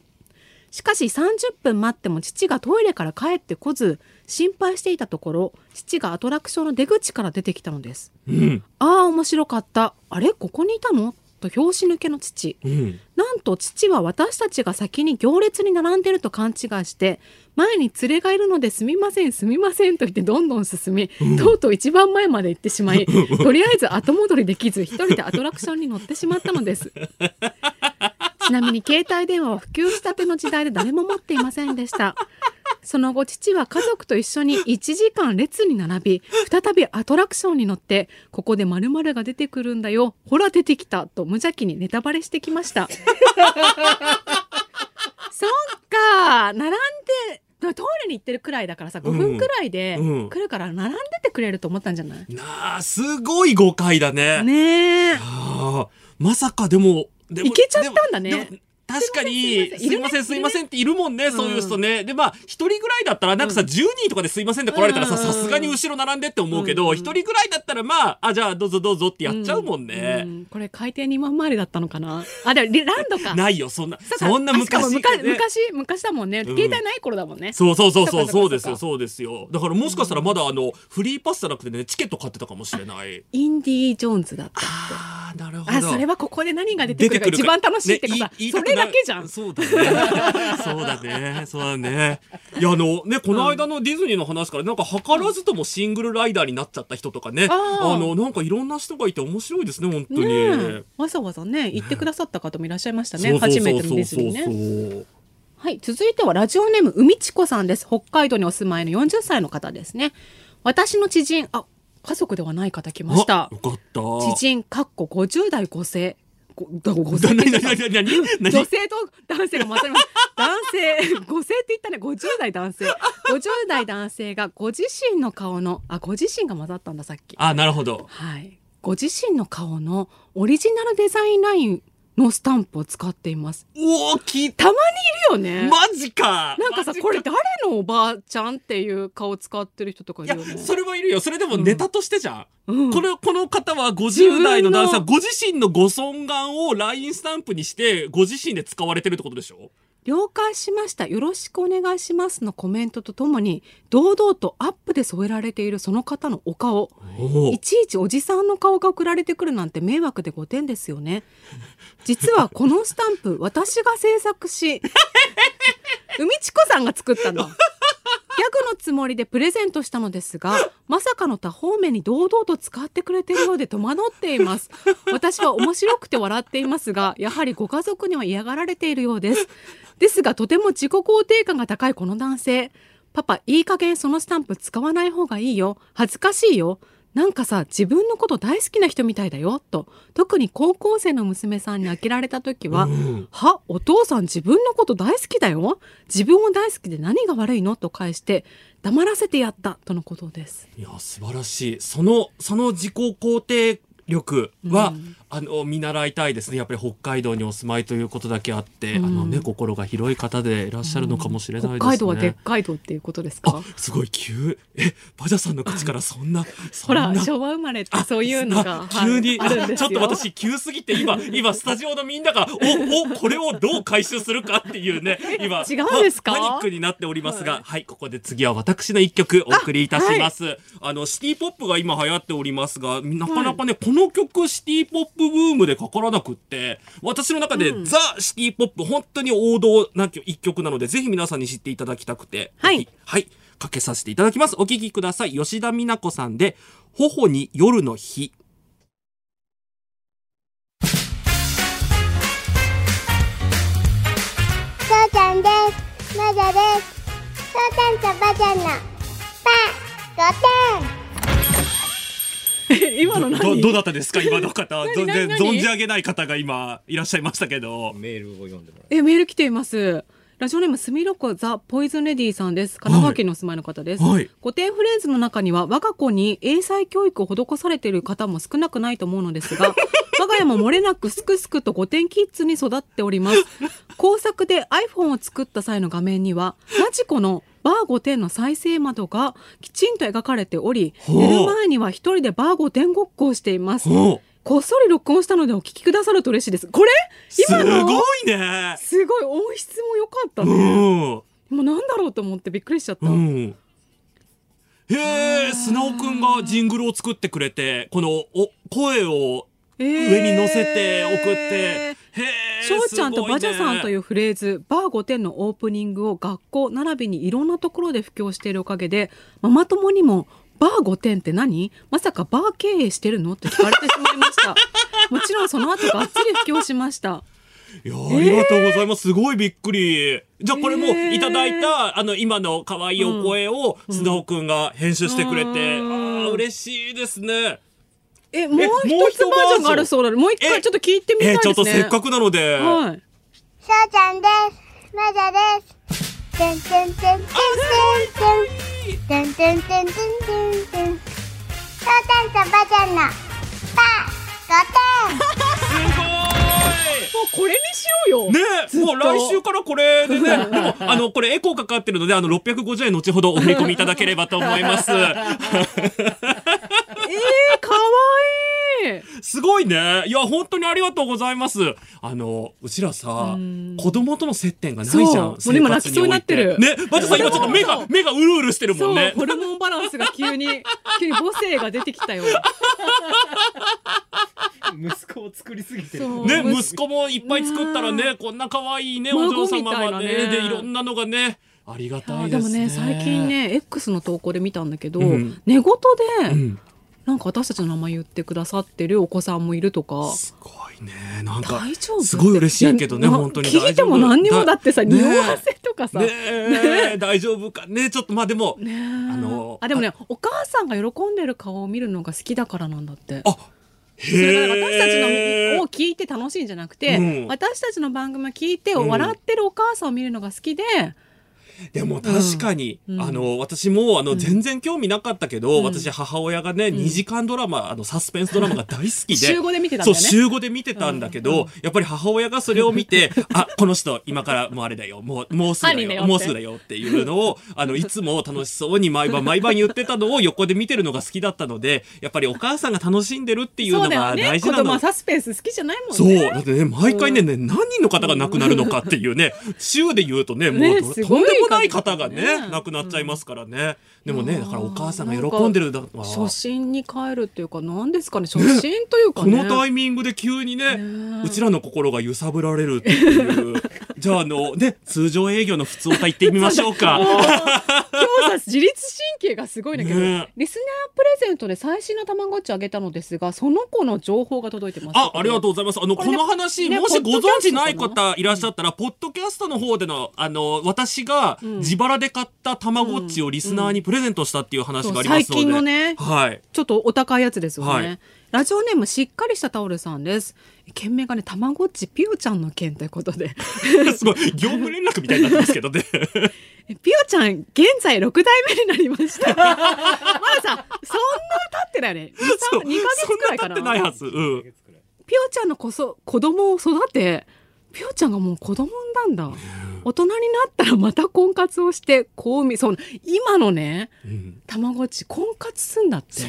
しかし30分待っても父がトイレから帰ってこず心配していたところ父がアトラクションの出口から出てきたのです。うん。ああ面白かった。あれここにいたの？と拍子抜けの父。うん。なんと父は私たちが先に行列に並んでると勘違いして前に連れがいるのですみませんすみませんと言ってどんどん進み、とうとう一番前まで行ってしまいとりあえず後戻りできず一人でアトラクションに乗ってしまったのです。ちなみに携帯電話は普及したての時代で誰も持っていませんでしたその後父は家族と一緒に1時間列に並び再びアトラクションに乗ってここで〇〇が出てくるんだよほら出てきたと無邪気にネタバレしてきました。そっか並んでトイレに行ってるくらいだからさ5分くらいでうん。来るから並んでてくれると思ったんじゃない、なあすごい誤解だね。ねえ。まさかでもいけちゃったんだね確かにすいませんすいませんっているもんね、ん。そういう人ね。でまあ一人ぐらいだったらなんかさ、10人とかですいませんって来られたらさうん。さすがに後ろ並んでって思うけどうん。一、人ぐらいだったらまああじゃあどうぞどうぞってやっちゃうもんね、うん。これ海底2万回りだったのかな？あでもリランドか。ないよそんなそんな昔昔昔昔だもんね、携帯ない頃だもんね。そうそうそうそうそうですよそうですよ。だからもしかしたらまだあのフリーパスじゃなくてねチケット買ってたかもしれない。インディ・ジョーンズだったあーなるほど。あそれはここで何が出てくるか一番楽しいってかさ、そだけじゃん。そうだね。そうだね。そうだね。いやあのねこの間のディズニーの話からなんか図らずともシングルライダーになっちゃった人とかね、あー。あのなんかいろんな人がいて面白いですね本当に、ねえわざわざね言ってくださった方もいらっしゃいましたねそうそうそう初めてのディズニーね。はい続いてはラジオネーム海ちこさんです。北海道にお住まいの40歳の方ですね。私の知人あ家族ではない方来ました。あよかった。知人かっこ50代5世ごだ5世なってにな言ったになになに？なに？女性と男性が混ざります。男性5世って言ったね。50代男性。50代男性がご自身の顔のあご自身が混ざったんださっき。あなるほど。はい。ご自身の顔のオリジナルデザインラインのスタンプを使っています。おおきた。まにいるよね、マジか。なんかさこれ誰のおばあちゃんっていう顔使ってる人とかいいやるよね。それはいるよ。それでもネタとしてじゃん、うん。これこの方は50代の男性ご自身のご尊顔を LINE スタンプにしてご自身で使われてるってことでしょ？了解しました。よろしくお願いしますのコメントとともに堂々とアップで添えられているその方のお顔。おいちいちおじさんの顔が送られてくるなんて迷惑で5点ですよね。実はこのスタンプ私が制作し 海地子さんが作ったののつもりでプレゼントしたのですが まさかの多方面に堂々と使ってくれているようで戸惑っています。私は面白くて笑っていますがやはりご家族には嫌がられているようです。ですがとても自己肯定感が高いこの男性パパいい加減そのスタンプ使わない方がいいよ。恥ずかしいよなんかさ自分のこと大好きな人みたいだよと。特に高校生の娘さんに呆られた時は、うん。はお父さん自分のこと大好きだよ。自分を大好きで何が悪いのと返して黙らせてやったとのことです。いや素晴らしい。そのその自己肯定力は、あの見習いたいですね。やっぱり北海道にお住まいということだけあって、うん。あのね心が広い方でいらっしゃるのかもしれないですね、北海道はでっかい道っていうことですか？あすごい急。えバジャさんの口からそんなそほんな。ら昭和生まれってそういうのがあ急に、はいちょっと私急すぎて今今スタジオのみんながおおこれをどう回収するかっていうね今違うんですか？パパニックになっておりますがはい、ここで次は私の一曲お送りいたします。あ,、のシティポップが今流行っておりますがなかなかね、この曲シティポップブームでかからなくって私の中で、ザ・シティポップ本当に王道な一曲なのでぜひ皆さんに知っていただきたくてはい。はい。かけさせていただきます。お聴きください。吉田美奈子さんで頬に夜の日。そうちゃんです。まだです。そうちゃんとばちゃんの。パ5点。今のど何どうだったですか？今の方。何？全然何？何？存じ上げない方が今いらっしゃいましたけど。メールを読んでもらえメール来ています。ラジオネームすみろこザ・ポイズンレディさんです。神奈川県にお住まいの方です、はい。古典フレーズの中には我が子に英才教育を施されている方も少なくないと思うのですが 我が家も漏れなくすくすくと古典キッズに育っております。工作で iPhone を作った際の画面にはマジコのバー5点の再生窓がきちんと描かれており寝る前には一人でバー5点ごっこをしています。おこっそり録音したのでお聞きくださると嬉しいです。これ？す今の？ごいね。すごい音質も良かったうね、ん。もうなんだろうと思ってびっくりしちゃった、うん。へえ砂尾くんがジングルを作ってくれてこのお声を上上に乗せて送って。へえ翔ちゃんとバジャさんといううフレーズ、バー5点のオープニングを学校並びにいろんなところで布教しているおかげでママ友にもバー5点って何？まさかバー経営してるのって聞かれてしまいました。もちろんその後がっつり布教しました。いやありがとうございます、すごいびっくり。じゃあこれもいただいた、あの今の可愛いお声を砂尾くんが編集してくれて、うん。ああ嬉しいですねえもう一つバージョンがあるそうなの？もう一え回ちょっと聞いてみたいえですねちょっとせっかくなので、はいそうちゃんです。まだです。てんてんてんてんてんてん。てんてんてんてんてんてん。そうちゃんとばちゃんのパ5点。すごいもうこれにしようよねもう来週からこれでね、でも、あの、これエコーかかってるので、あの、650円後ほどお振り込みいただければと思います。すごいね。いや、本当にありがとうございます。あの、うちらさうん、子供との接点がないじゃん。そうもう今泣きそうになってる生活においてね、バジさん今ちょっと目が、目がうるうるしてるもそう、んね。ホルモンバランスが急に 急に母性が出てきたよ息子を作りすぎてね、息息子もいっぱい作ったらね、こんな可愛いね、お孫嬢様がね、みたいなねで、いろんなのがね、ありがたあいですね。でもね最近。ね X の投稿で見たんだけど、うん寝言で、うん。なんか私たちの名前言ってくださってるお子さんもいるとか。すごいね。なんか、大丈夫？すごい嬉しいけどねや本当に聞いても何にもだってさね。匂わせとかさ。ねえ、大丈夫かね、ちょっとまあでも、ねえ。あのあでもねお母さんが喜んでる顔を見るのが好きだからなんだって。あ、それから私たちのを聞いて楽しいんじゃなくて、うん。私たちの番組を聞いてうん笑ってるお母さんを見るのが好きで、でも確かに、うん。あの、私も、あの、全然興味なかったけど、うん。私母親がね、2時間ドラマ、あの、サスペンスドラマが大好きで。週5で見てたんだよね。そう、週5で見てたんだけど、やっぱり母親がそれを見て、あ、この人、今からもうあれだよ、もう、もうすぐだよ、もうすぐだよっていうのを、あの、いつも楽しそうに毎晩毎晩言ってたのを横で見てるのが好きだったので、やっぱりお母さんが楽しんでるっていうのが大事なの。子供はサスペンス好きじゃないもんね。そう。だってね、毎回ね、ね何人の方が亡くなるのかっていうね、週で言うとね、もうとんでもない方がね、ね。亡くなっちゃいますからね。でもね、うんだからお母さんが喜んでるだわ初心に帰るっていうか何ですかね初心というかこね。のタイミングで急にね、ね。うちらの心が揺さぶられるっていう。じゃあ、あの、ね、通常営業の普通歌行ってみましょうか。さ 自律神経がすごいんだけど、ね。リスナープレゼントで最新のたまごっちあげたのですがその子の情報が届いてます。あ、ありがとうございます。あの、こねの話、ねもしご存知ない方いらっしゃったら、ポッドキャストの方での、あの、私が自腹で買ったたまごっちをリスナーにプレゼントしたっていう話がありますので。そう最近のねはい。ちょっとお高いやつですよね、はいラジオネームしっかりしたタオルさんです。件名がねたまごっちピオちゃんの件ということで。すごい、業務連絡みたいになってますけどね。えピオちゃん現在6代目になりました。まださそんな経ってないよね。2, そう。2ヶ月くらいかな。経ってないなはず。うん。ピオちゃんのこそ子供を育てピオちゃんがもう子供産んだんだ。大人になったらまた婚活をして子産みその今のねうん。たまごっち婚活すんだって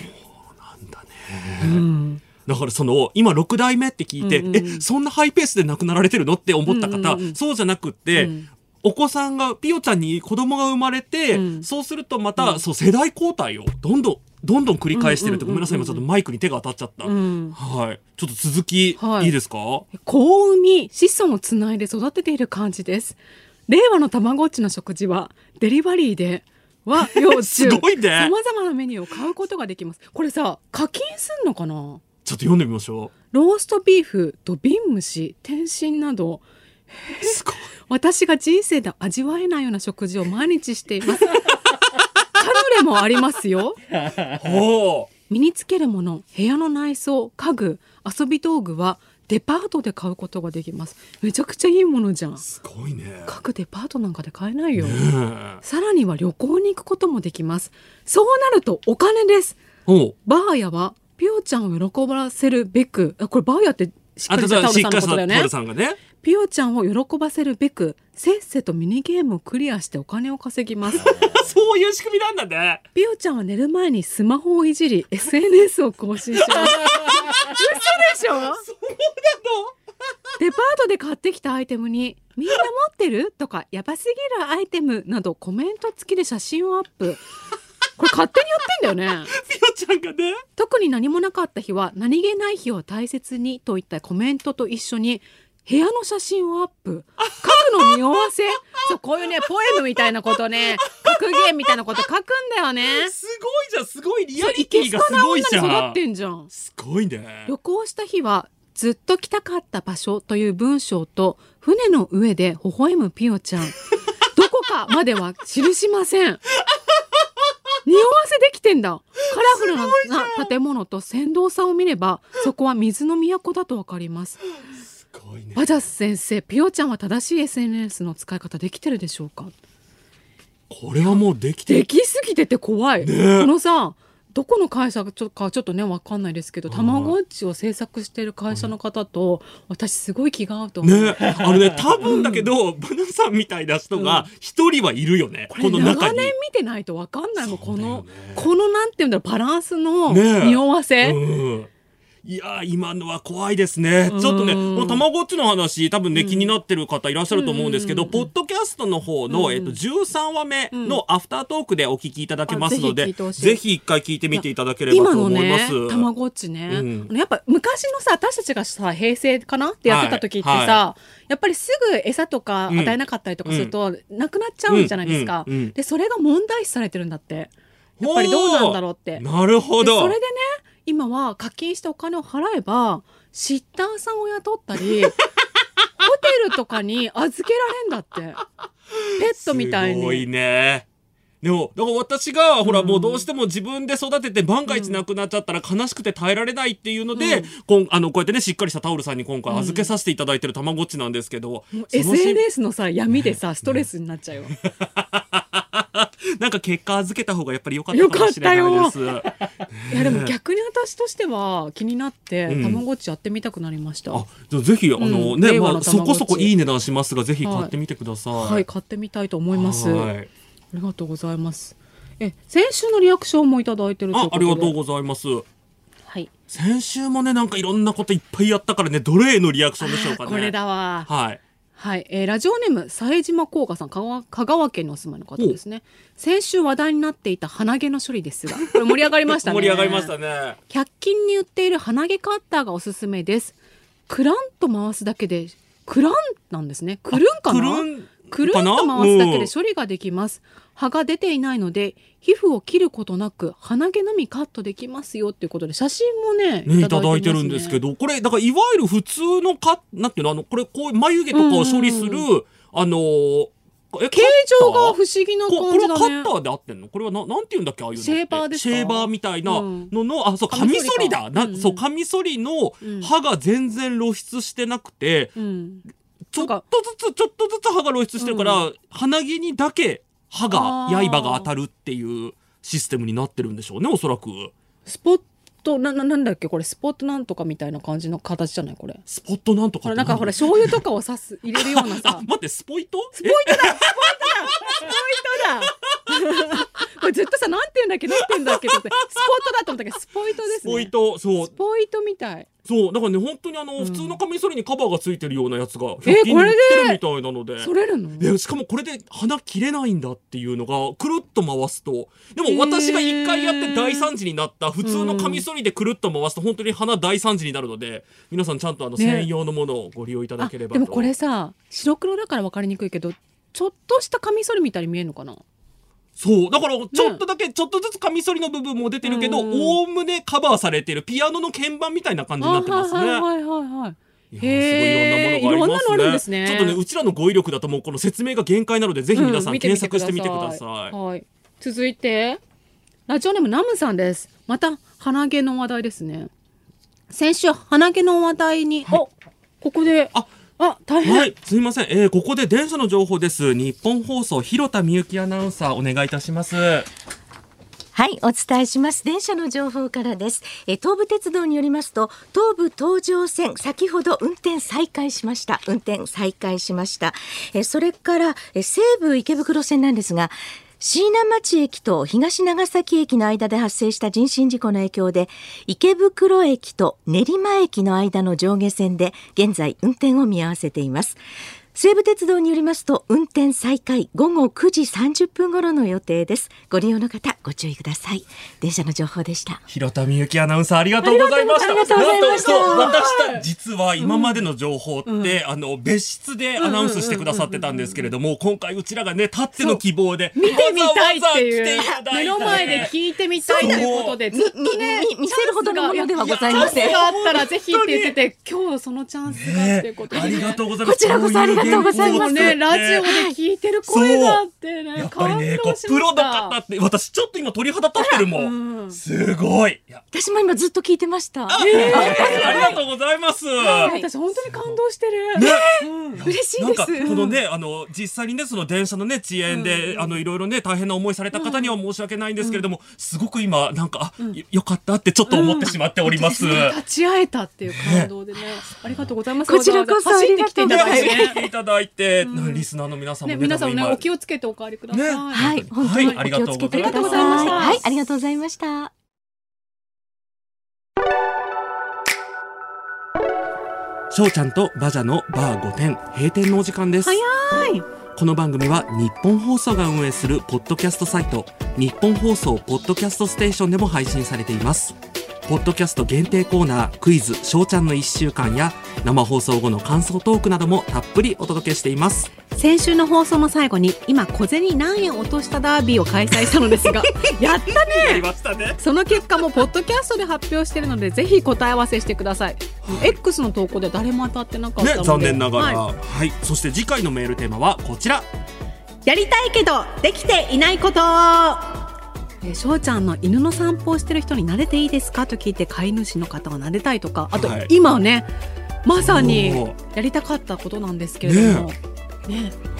だからその、今6代目って聞いて、うんうん。うんえ、そんなハイペースで亡くなられてるのって思った方、うんうんうん。そうじゃなくって、うん。お子さんが、ピヨちゃんに子供が生まれて、うん。そうするとまた、そう、世代交代をどんどん、どんどん繰り返してるって、うんうんうんうん。ごめんなさい、今ちょっとマイクに手が当たっちゃった。うん。はい。ちょっと続き、はい。いいですか？子を産み子孫をつないで育てている感じです。令和のたまごっちの食事はデリバリーでは幼虫すごいね。さまざまなメニューを買うことができます。これさ課金すんのかな？ちょっと読んでみましょローストビーフと瓶蒸し天津など。う。すごい。私が人生で味わえないような食事を毎日しています。カヌレもありますよ。ほう。身につけるもの部屋の内装家具遊び道具はデパートで買うことができます。めちゃくちゃいいものじゃん。すごいね。各デパートなんかで買えないよ、ねさらには旅行に行くこともできます。そうなるとお金です。バーヤはピオちゃんを喜ばせるべくあこれバーヤってしっかりしたタオルさんのことだよね。ピオちゃんを喜ばせるべくせっせとミニゲームをクリアしてお金を稼ぎます そういう仕組みなんだね。ピオちゃんは寝る前にスマホをいじり SNS を更新します嘘でしょ？デパートで買ってきたアイテムに「みんな持ってる?」とか「やばすぎるアイテム」などコメント付きで写真をアップこれ勝手にやってんだよねピヨちゃんがね。特に何もなかった日は何気ない日を大切にといったコメントと一緒に部屋の写真をアップ。書くの匂わせ？そうこういうねポエムみたいなことね。格言みたいなこと書くんだよね。すごいじゃん。すごいリアリティがすごいじゃん。育っ。てんじゃん。すごいね。旅行した日はずっと来たかった場所という文章と船の上で微笑むピオちゃん。どこかまでは記しません。匂わせできてんだ。カラフルな建物と船頭さんを見ればそこは水の都だとわかりますね。バジャス先生ピオちゃんは正しい SNS の使い方できてるでしょうか？これはもうできてできすぎてて怖い、ね。このさどこの会社かちょかちょっとねわかんないですけどはい。たまごっちを制作している会社の方と私すごい気が合うと思う、ね、あのね、多分だけど、バナさんみたいな人が一人はいるよね。ここれの中に。長年見てないとわかんないもん。このこのなんていうんだろうバランスの匂わせ、うん。いやー今のは怖いですね。うん。ちょっとね、このたまごっちの話、多分ね、気になってる方いらっしゃると思うんですけど、うんポッドキャストの方の、うんえっと、13話目のアフタートークでお聞きいただけますので、ぜひ一回聞いてみていただければと思います。たまごっちね、やっぱ昔のさ私たちがさ平成かなってやってた時ってさ、やっぱりすぐ餌とか与えなかったりとかすると、なくなっちゃうじゃないですか、でそれが問題視されてるんだって。やっぱりどうなんだろうって。なるほど。でそれでね今は課金してお金を払えばシッターさんを雇ったり ホテルとかに預けられんだって。ペットみたいすごいにね。でも、だから私が、ほら、もうどうしても自分で育てて万が一なくなっちゃったら悲しくて耐えられないっていうので、こんあの、こうやってね、しっかりしたタオルさんに今回預けさせていただいてるたまごっちなんですけど、SNS のさ闇でさストレスになっちゃうよ。なんか結果預けた方がやっぱり良かったかもしれないです。いやでも逆に私としては気になってうんたまごっちやってみたくなりました。あ、じゃあぜひ、あのね、うんまあ、そこそこいい値段しますが、ぜひ買ってみてください。はい買ってみたいと思います。あはいりがとうございます。え先週のリアクションもいただいてるというあ、ことで。ありがとうございます。はい。先週もね、なんかいろんなこといっぱいやったからね、どれへのリアクションでしょうかね。これだわ。はい。はい、えーラジオネーム冴島甲賀さん香川香川県にお住まいの方ですね。先週話題になっていた鼻毛の処理ですがこれ盛り上がりましたね。盛り上がりましたね。100均に売っている鼻毛カッターがおすすめです。クランと回すだけでクランなんですね。くるんかなくるんくるんと回すだけで処理ができます葉が出ていないので皮膚を切ることなく鼻毛のみカットできますよっていうことで写真もねね、いただいてるんですけど、これ、だから、いわゆる普通のか、なんていうの、あの、これ、こう、眉毛とかを処理する、あのー、え形状が不思思議なここれは感じだね。カッターで合ってんの？これはな、なんていうんだっけああいうシェーバーですか？シェーバーみたいなうん。のの、あ、そう、カカミソリだ。な、うんうん。そう、カミソリのうん。刃が全然露出してなくて、うん。ちょっとずつ、ちょっとずつ刃が露出してるから、鼻毛にだけ刃が、刃が当たるっていうシステムになってるんでしょうね、おそらく。スポットなななんだっけ？これスポットなんとかみたいな感じの形じゃないこれ。スポットなんとからなんかほら醤油とかを刺す入れるようなあさ、待って、スポイト？スポイトだこれずっとさなんて言うんだっけなんて言うんだっけってスポットだと思ったけどスポイトですね。スポイト、そう。ス。ポイトみたい。そう。だからね、本当にあの、普通のカミソリにカバーがついてるようなやつが、100え均に売ってこれで？るみたいなので。それるの？でしかもこれで鼻切れないんだっていうのがくるっと回すと。でも私が一回やって大惨事になった普通のカミソリでくるっと回すと本当に鼻大惨事になるので皆さんちゃんとあのね。専用のものをご利用いただあければと、でもこれさ白黒だから分かりにくいけどちょっとしたカミソリみたいに見えるのかな？そうだからちょっとだけ、ちょっとずつカミソリの部分も出てるけどうんおおむねカバーされてるピアノの鍵盤みたいな感じになってますね。あはいはいはいはいいすごいいろんなものがありますね。ねちょっとね、うちらの語彙力だともうこの説明が限界なので、ぜひ皆さうん見検索してみてください。はい。続いて、ラジオネームナムさんです。また、鼻毛の話題ですね。先週、鼻毛の話題に、おここで、ああ、大変。はい、すみません。えーここで電車の情報です。日本放送、広田みゆきアナウンサー、お願いいたします。はい、お伝えします。電車の情報からです。え東武鉄道によりますと、東武東上線、先ほど運転再開しました。運転再開しました。えそれから、え西武池袋線なんですが、椎名町駅と東長崎駅の間で発生した人身事故の影響で、池袋駅と練馬駅の間の上下線で現在運転を見合わせています。西武鉄道によりますと運転再開午後9時30分頃の予定です。ご利用の方ご注意ください。電車の情報でした。広田みゆきアナウンサー、ありがとうございました。ありがとうございました。なんとそう私実は今までの情報って、あの、別室でアナウンスしてくださってたんですけれども、今回うちらがね、たっての希望で、見てみたいっていう。目の前で聞いてみたいということでずっとね見せるほどのものではございチャンスませんがあったらぜひって言ってて今日そのチャンスがっていうことで、ありがとうございます。こちらこそありがとうございます。ねラジオで聞いてる声があってねやっぱりね、こう、プロの方って、私ちょっと今鳥肌立ってるもん。すごい。私も今ずっと聞いてました。ありがとうございます。私本当に感動してる、ね。嬉しいなんかですこのねあの実際にねその電車のね遅延で、あのいろいろね大変な思いされた方には申し訳ないんですけれども、すごく今なんか、あよよかったってちょっと思ってしまっております。立ち会えたっていう感動でね。ありがとうございます。こちらこそ走ってきていただいてただいて、リスナーの皆さんもねね皆さんもねお気をつけてお帰りください、ね。はい。本当に。はい。ありがとうございました。はいありがとうございました。翔ちゃんとバジャのバー5点閉店のお時間です。早い。この番組は日本放送が運営するポッドキャストサイト日本放送ポッドキャストステーションでも配信されていますポッドキャスト限定コーナークイズ翔ちゃんの1週間や生放送後の感想トークなどもたっぷりお届けしています。先週の放送の最後に今小銭何円落としたダービーを開催したのですが やったやりねましたね。その結果もポッドキャストで発表しているのでぜひ答え合わせしてください。X の投稿で誰も当たってなかったので、ね残念ながら。ははいい、そして次回のメールテーマはこちら。やりたいけどできていないことえーしょうちゃんの犬の散歩をしてる人に撫でていいですか？と聞いて飼い主の方は撫でたいとかあと、はい。今ねまさにおやりたかったことなんですけれども、ね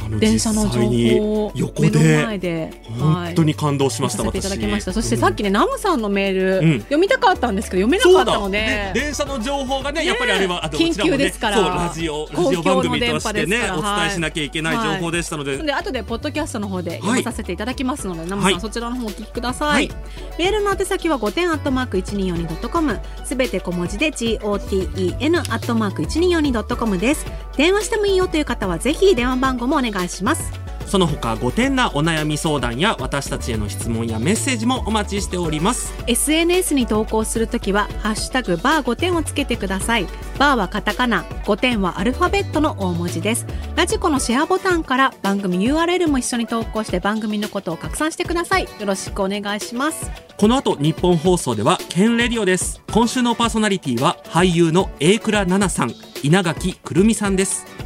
あの電車の情報を横目ので前で本当に感動しました、させていただきました。私。そしてさっきね、ナムさんのメール、うん。読みたかったんですけど読めなかったので。電車の情報がねねやっぱりあれはあと緊急ですから。そうラジオラジオ番組としてねお伝えしなきゃいけない情報でしたので、で後でポッドキャストの方で読まさせていただきますので、ナムさん、はいそちらの方お聞きください、はい。メールの宛先は5点アットマーク 1242.com すべて小文字で GOTEN アットマーク 1242.com です。電話してもいいよという方はぜひ電話番号もお願いします。その他5点なお悩み相談や私たちへの質問やメッセージもお待ちしております。SNS に投稿するときは「ハッシュタグバー5点」をつけてください。バーはカタカナ5点はアルファベットの大文字です。ラジコのシェアボタンから番組 URL も一緒に投稿して番組のことを拡散してください。よろしくお願いします。この後日本放送ではケンレディオです。今週のパーソナリティは俳優の榮倉奈々さん稲垣くるみさんです。と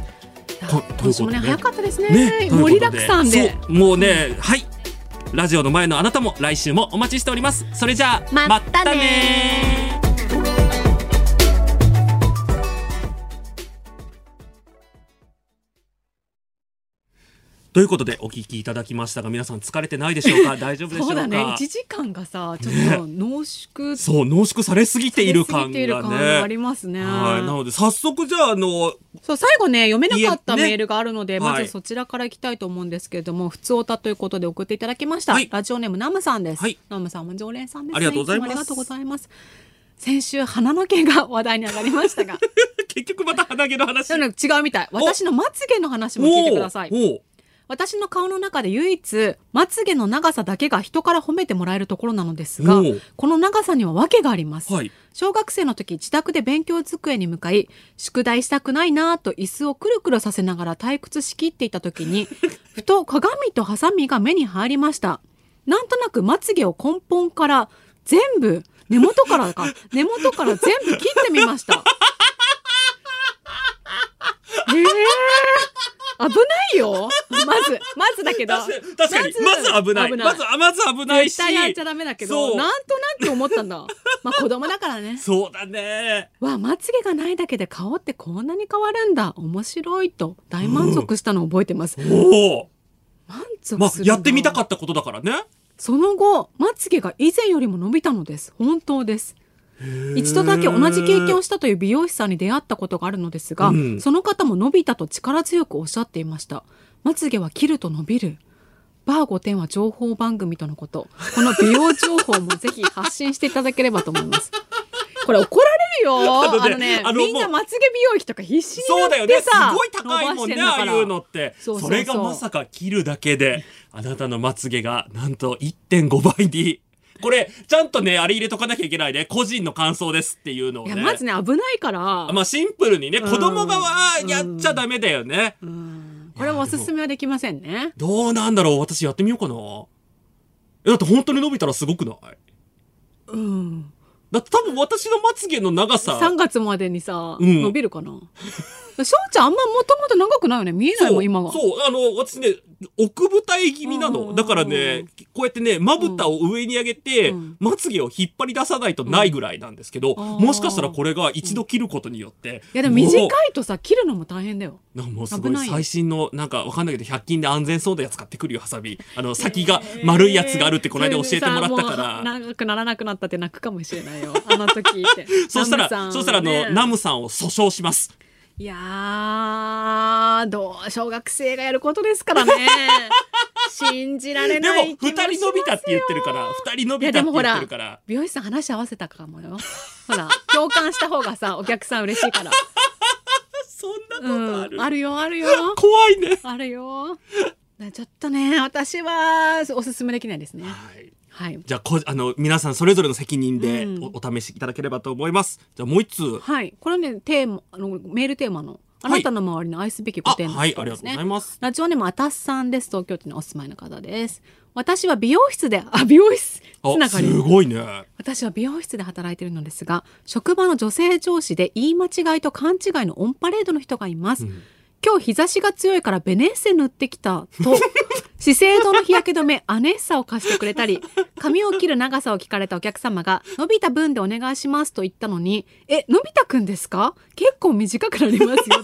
今週もね早かったですね。ね盛りだくさんで。そうもうね、はい。ラジオの前のあなたも来週もお待ちしております。それじゃあまったねということでお聞きいただきましたが皆さん疲れてないでしょうか？大丈夫でしょうか？そうだね。1時間がさちょっと濃縮。そう濃縮されすぎている感が感があねりますね。はい、なので早速じゃああのそう最後ね読めなかったメールがあるので、まはいずそちらからいきたいと思うんですけれども、普通おたということで送っていただきました、はい。ラジオネームナムさんです、はい。ナムさんも常連さんです、ね、ありがとうございます。ありがとうございます。先週鼻の毛が話題に上がりましたが。結局また鼻毛の話。違うみたい。私のまつげの話も聞いてください私の顔の中で唯一まつげの長さだけが人から褒めてもらえるところなのですがおう。この長さには訳があります、はい。小学生の時自宅で勉強机に向かい宿題したくないなぁと椅子をくるくるさせながら退屈しきっていた時に ふと鏡とハサミが目に入りました。なんとなくまつげを根本から全部根元からか根元から全部切ってみました えー、危ないよ。まずまずだけど。確かにまず危ない。まずあまず危ないし。絶対やっちゃダメだけそう。どなんとなく思ったんだ。まあ子供だからね。そうだね。わまつげがないだけで顔ってこんなに変わるんだ。面白いと。大満足したのを覚えてます、おお満足まあするな。やってみたかったことだからね。その後まつげが以前よりも伸びたのです。本当です一度だけ同じ経験をしたという美容師さんに出会ったことがあるのですが、うん。その方も伸びたと力強くおっしゃっていました。まつげは切ると伸びる。バー5点は情報番組とのこと。この美容情報もぜひ発信していただければと思います。これ怒られるよ。あのねみんなまつげ美容液とか必死にそうだよね。すごい高いもんねああいうのって。それがまさか切るだけであなたのまつげがなんと1.5倍にこれちゃんとねあれ入れとかなきゃいけないね。個人の感想ですっていうのをね。いやまずね危ないから、まあシンプルにねうん。子供側はやっちゃダメだよね。うん。これもおすすめはできませんね。どうなんだろう私やってみようかな。えだって本当に伸びたらすごくない？うん。だって多分私のまつげの長さ。3月までにさ、うん。伸びるかな。しょうちゃんあんまもともと長くないよね。見えないもん今が。そう、あの、私ね、奥舞台気味なの。だからね、こうやってね、まぶたを上に上げて、うんまつげを引っ張り出さないとないぐらいなんですけど、うんもしかしたらこれが一度切ることによって。いやでも短いとさ切るのも大変だよもうなんかもうすごい最新の、なんかわかんないけど、100均で安全そうなやつ買ってくるよ、ハサミ。あの、先が丸いやつがあるってこの間教えてもらったから。長くならなくなったって泣くかもしれないよあの時って そしたら、そしたらあの、ねナムさんを訴訟します。いやーどう小学生がやることですからね。信じられでないも、二人伸びたって言ってるから、二人伸びたって言ってでもほらるから。美容師さん話合わせたかもよ。ほら共感した方がさ お客さん嬉しいから。そんなことある、うん、あるよあるよ。怖いね。あるよ。ちょっとね私はおすすめできないですね。はい。はい。じゃあこあの皆さんそれぞれの責任でうん。お,、お試しいただければと思います。じゃあもう一通。はい。これねテーマあのメールテーマのあなたの周りの愛すべきあ古典のはいありがとうございます。ラジオネームあたすさんです。東京都にお住まいの方です。私は美容室で あ美容室つなあがり。すごいね。私は美容室で働いているのですが職場の女性上司で言い間違いと勘違いのオンパレードの人がいます、うん今日日差しが強いからベネッセ塗ってきた。と。資生堂の日焼け止めアネッサを貸してくれたり髪を切る長さを聞かれたお客様が伸びた分でお願いしますと言ったのにえのび太くんですか？結構短くなりますよ。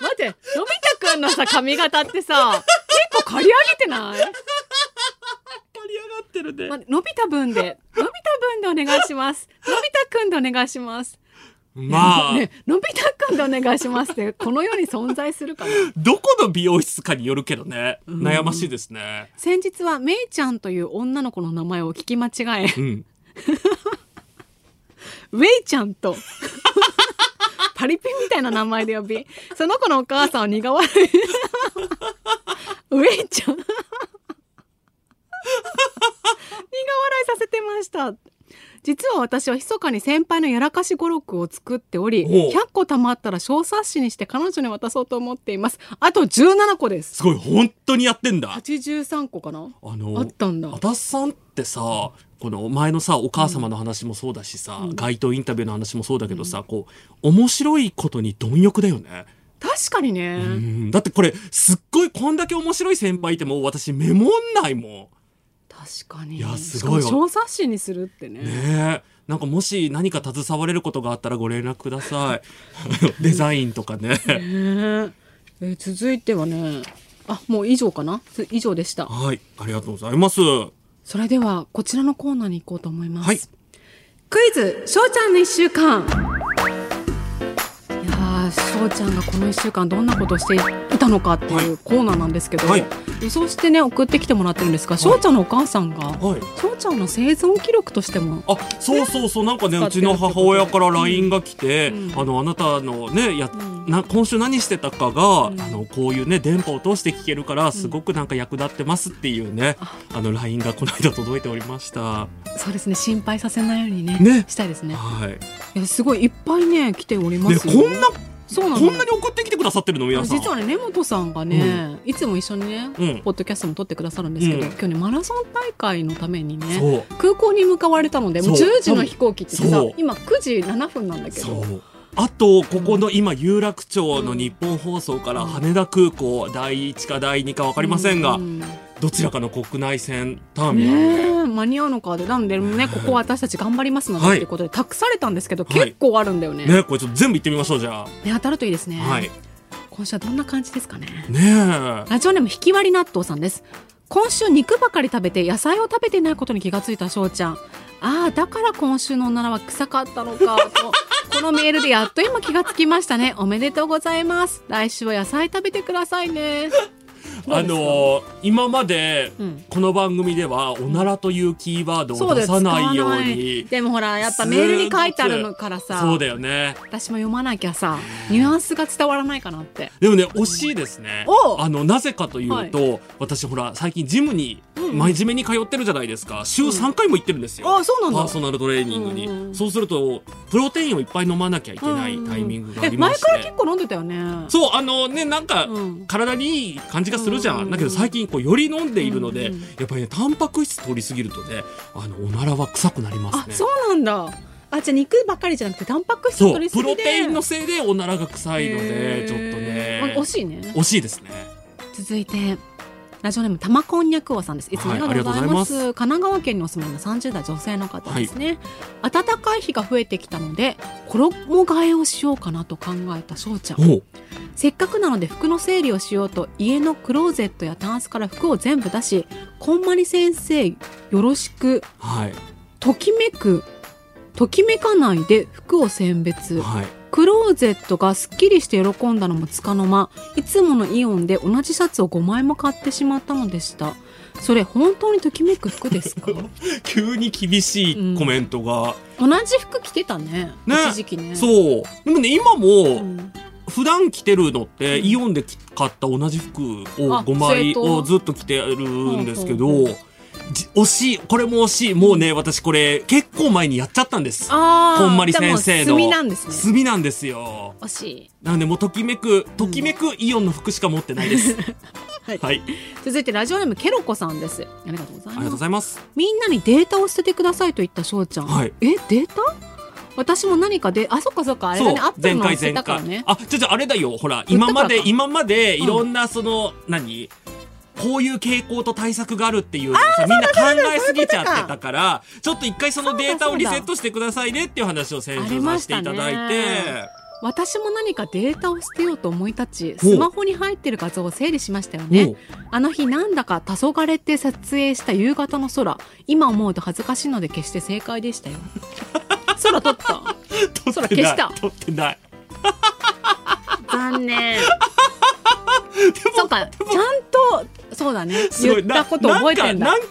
え？待ってのび太くんのさ髪型ってさ結構刈り上げてない？刈り上がってるね。ま伸びた分で伸びた分でお願いします。のび太くんでお願いしますまあ、ね、のび太くんでお願いしますってこの世に存在するかな？どこの美容室かによるけどね。悩ましいですね。先日はめいちゃんという女の子の名前を聞き間違え。うん。ウェイちゃんと。パリピみたいな名前で呼びその子のお母さんを苦笑い。ウェイちゃん。苦笑いさせてました実は私は密かに先輩のやらかし語録を作っておりほう。100個貯まったら小冊子にして彼女に渡そうと思っています。あと17個です。すごい、本当にやってんだ。83個かな？あの、あったんだ。足立さんってさこの前のさお母様の話もそうだしさ、街頭インタビューの話もそうだけどさ、こう面白いことに貪欲だよね、確かにね、うん。だってこれすっごいこんだけ面白い先輩いても私メモんないも確かに。いやすごい。小冊子にするってね。んねえ。なんかもし何か携われることがあったらご連絡ください。デザインとかね。ねえ。え続いてはね。あもう以上かな？つ以上でした。はい。ありがとうございます。それではこちらのコーナーに行こうと思います、はい。クイズしょうちゃんの一週間いやーしょうちゃんがこの一週間どんなことをしていたのかっていうコーナーなんですけど、はい。予想してね送ってきてもらってるんですが、しょうちゃんのお母さんが、はい。ちゃんの生存記録としてもあそうそうそうなんかねうちの母親から LINE が来て、うん。あのあなたのねや、ん。な今週何してたかが、ん。あのこういうね電波を通して聞けるからすごくなんか役立ってますっていうね、あ。の LINE がこの間届いておりました。そうですね心配させないようにねね。したいですね。はい。いやすごいいっぱいね来ておりまですよ。こんなこんなに送ってきてくださってるの皆さん。実はね根本さんがね、いつも一緒にね、うん。ポッドキャストも撮ってくださるんですけど、うん。今日ねマラソン大会のためにね空港に向かわれたのでもうそう。10時の飛行機ってさ今9時7分なんだけど。あとここの今有楽町の日本放送から羽田空港第1か第2か分かりませんが、うんどちらかの国内線ターミナル間に合うのかで。なんでねここは私たち頑張りますのではい。っていうことで託されたんですけど、はい。結構あるんだよね。ねこれちょっと全部行ってみましょうじゃね当たるといいですね、あはい。今週はどんな感じですかね。ねえ。ラジオネーム引き割り納豆さんです。今週肉ばかり食べて野菜を食べてないことに気がついた翔ちゃん。ああだから今週のおならは臭かったのか。と このメールでやっと今気がつきましたね。おめでとうございます。来週は野菜食べてくださいねあのー今までうんこの番組では「おなら」というキーワードを出さないようにでもほらやっぱメールに書いてあるのからさ。そうだよね。私も読まなきゃさニュアンスが伝わらないかなって。でもね惜しいですね。おあのなぜかというと、私ほら最近ジムに真面目に通ってるじゃないですか。週3回も行ってるんですよ、あそうなんだ。パーソナルトレーニングに、うんうんそうするとプロテインをいっぱい飲まなきゃいけないタイミングがあえりまして、前から結構飲んでたよね。そうあのねなんか、うん。体にいい感じがするじゃん、だけど最近こうより飲んでいるので、やっぱりねタンパク質取りすぎるとねあのおならは臭くなりますね。あそうなんだ。あじゃあ肉ばっかりじゃなくてタンパク質取りすぎで。プロテインのせいでおならが臭いのでちょっとね。あ惜しいね。惜しいですね。続いてラジオネーム玉こんにゃく王さんです。いつもありがとうございます,、はいます。神奈川県にお住まいの30代女性の方ですね、暖かい日が増えてきたので衣替えをしようかなと考えた翔ちゃん。せっかくなので服の整理をしようと家のクローゼットやタンスから服を全部出しこんまり先生よろしくはい。ときめくときめかないで服を選別。はいクローゼットがすっきりして喜んだのもつかの間。いつものイオンで同じシャツを5枚も買ってしまったのでした。それ本当にときめく服ですか？急に厳しいコメントが、同じ服着てたねね。一時期ね。そう。でもね今も、うん。普段着てるのって、イオンで買った同じ服をあ5枚をずっと着てるんですけど、惜しい。これも惜しい。もうね私これ結構前にやっちゃったんです。こんまり先生の。炭なんですね。炭なんですよ。惜しい。なのでもうときめくときめくイオンの服しか持ってないです、はい。はい。続いてラジオネームケロコさんです。ありがとうございありがとうますございます。みんなにデータを捨ててくださいと言った翔ちゃん、はい。えデータ？私も何かであそっかそっか。あれだね。アップルの載せたからね。あじゃじゃあれだよ。ほら今まで今までうんいろんなその、何？こういう傾向と対策があるっていうのをさみんな考えすぎちゃってたからちょっと一回そのデータをリセットしてくださいねっていう話を先週させていただいて。私も何かデータを捨てようと思い立ちスマホに入ってる画像を整理しましたよね。あの日なんだか黄昏って撮影した夕方の空。今思うと恥ずかしいので決して正解でしたよ。空撮った。撮ってない。そら消した。撮ってない残念。そうかちゃんとそうだね。言ったこと覚えてんだ。なんか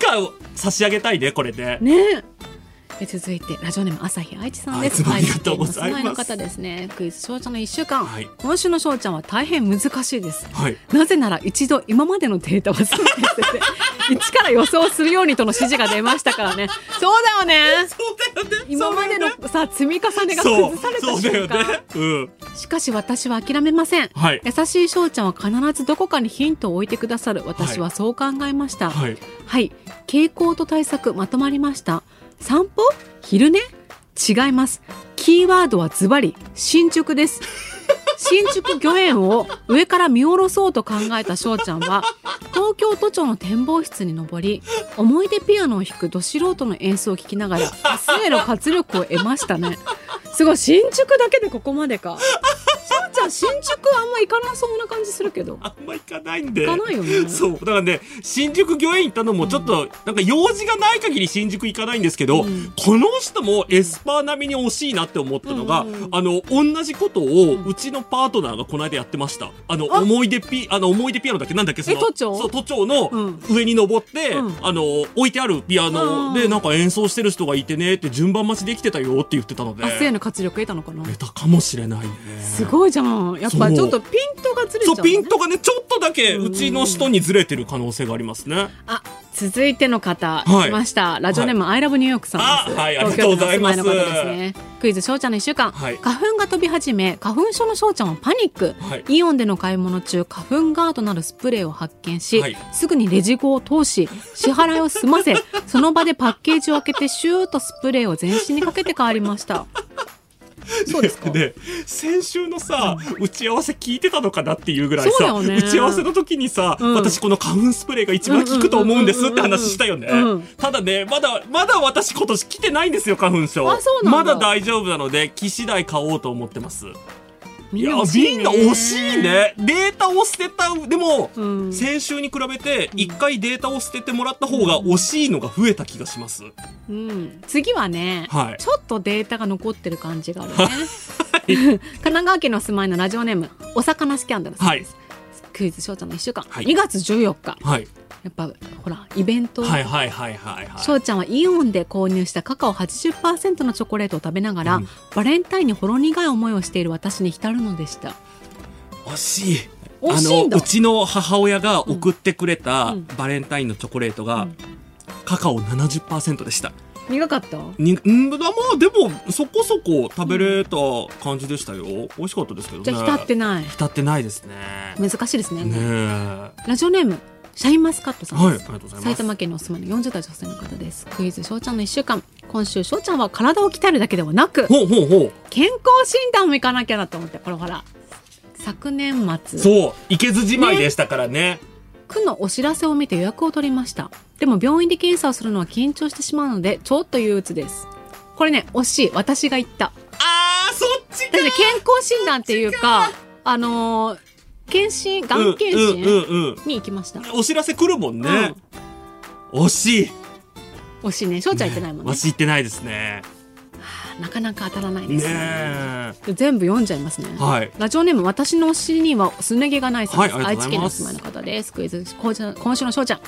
差し上げたいねこれね。ねえ続いてラジオネーム朝日愛知さんです。ありがとうございますの方ですね。クイズ翔ちゃんの一週間、はい今週の翔ちゃんは大変難しいです。はいなぜなら一度今までのデータを全て捨てて 一から予想するようにとの指示が出ましたからね。そうだよね。そうだよね今までのさ積み重ねが崩された瞬間。ねうんしかし私は諦めません。はい優しい翔ちゃんは必ずどこかにヒントを置いてくださる。私はそう考えました。はいはい、傾向と対策まとまりました。散歩？昼寝？違います。キーワードはズバリ進捗です。新宿御苑を上から見下ろそうと考えた翔ちゃんは東京都庁の展望室に登り思い出ピアノを弾くど素人の演奏を聴きながら明日への活力を得ましたね。すごい新宿だけでここまでか。翔ちゃん新宿あんま行かなそうな感じするけど。あんま行かないんで。行かないよね。そう。だからね新宿御苑行ったのもちょっと、なんか用事がない限り新宿行かないんですけど、うん。この人もエスパー並みに惜しいなって思ったのが、うん。うんうんあの同じことをうちのパートナーがこの間やってました。あのあ。思い出ピあの思い出ピアノだっけ？なんだっけ？そのえ都庁？そう都庁のうん。上に登って、うん。あの置いてあるピアノでうんなんか演奏してる人がいてねって順番待ちできてたよって言ってたので。明日への活力得たのかな？得たかもしれないね。すごいじゃん。やっぱちょっとピントがずれちゃう,、そうピントがねちょっとだけうちの人にずれてる可能性がありますね。あ続いての方、はい。来ました。ラジオネーム、アイラブニューヨークさんです。あはいありがとうございます。住まいの方ですね。クイズ翔ちゃんの一週間、はい。花粉が飛び始め花粉症の翔ちゃんはパニック、はい。イオンでの買い物中花粉ガードなるスプレーを発見し、はい。すぐにレジ号を通し支払いを済ませその場でパッケージを開けてシューッとスプレーを全身にかけて帰りましたそうですか？で先週のさ、打ち合わせ聞いてたのかなっていうぐらいさ、ね。打ち合わせの時にさ、うん。私この花粉スプレーが一番効くと思うんですって話したよね、ただねまだまだ私今年来てないんですよ花粉症。まだ大丈夫なので来次第買おうと思ってますみいやみんな惜しいね。データを捨てたでも、うん。先週に比べて一回データを捨ててもらった方が惜しいのが増えた気がします、うん、次はね、はい。ちょっとデータが残ってる感じがあるね。神奈川県のお住まいのラジオネームお魚スキャンダルさんです。クイズ翔ちゃんの一週間、はい。2月14日。はいやっぱほらイベント、はいはいはいはいはい。翔ちゃんはイオンで購入したカカオ80%のチョコレートを食べながら、うん。バレンタインにほろ苦い思いをしている私に浸るのでした。惜しい。惜しいんだ。うちの母親が送ってくれたうん。バレンタインのチョコレートが、うん。カカオ70%でした。苦かった？にんまあでもそこそこ食べれた感じでしたよ。美味しかったですけどね。じゃあ浸ってない。浸ってないですね。難しいですね。ねえ。ラジオネームシャインマスカットさんはいあです。りがとうございます。埼玉県にお住まいの40代女性の方です。クイズ翔ちゃんの一週間。今週翔ちゃんは体を鍛えるだけではなくほうほうほう。健康診断も行かなきゃなと思ってこれほら。昨年末。そう池津じまいでしたからね。区のお知らせを見て予約を取りました。でも病院で検査をするのは緊張してしまうのでちょっと憂鬱です。これね惜しい。私が言った。あーそっちか。だって健康診断っていうか。あのー検診がん検うんうん診うんうん。に行きました、お知らせ来るもんね、惜しい。惜しいね。翔ちゃん行ってないもんね。ってないですね。なかなか当たらないでねすね。え。全部読んじゃいますね。はい。ラジオネーム私のお尻にはすね毛がないさんです。はいあり愛知県のおがとうございます。住まいの方です。クイズ今週今週の翔ちゃん。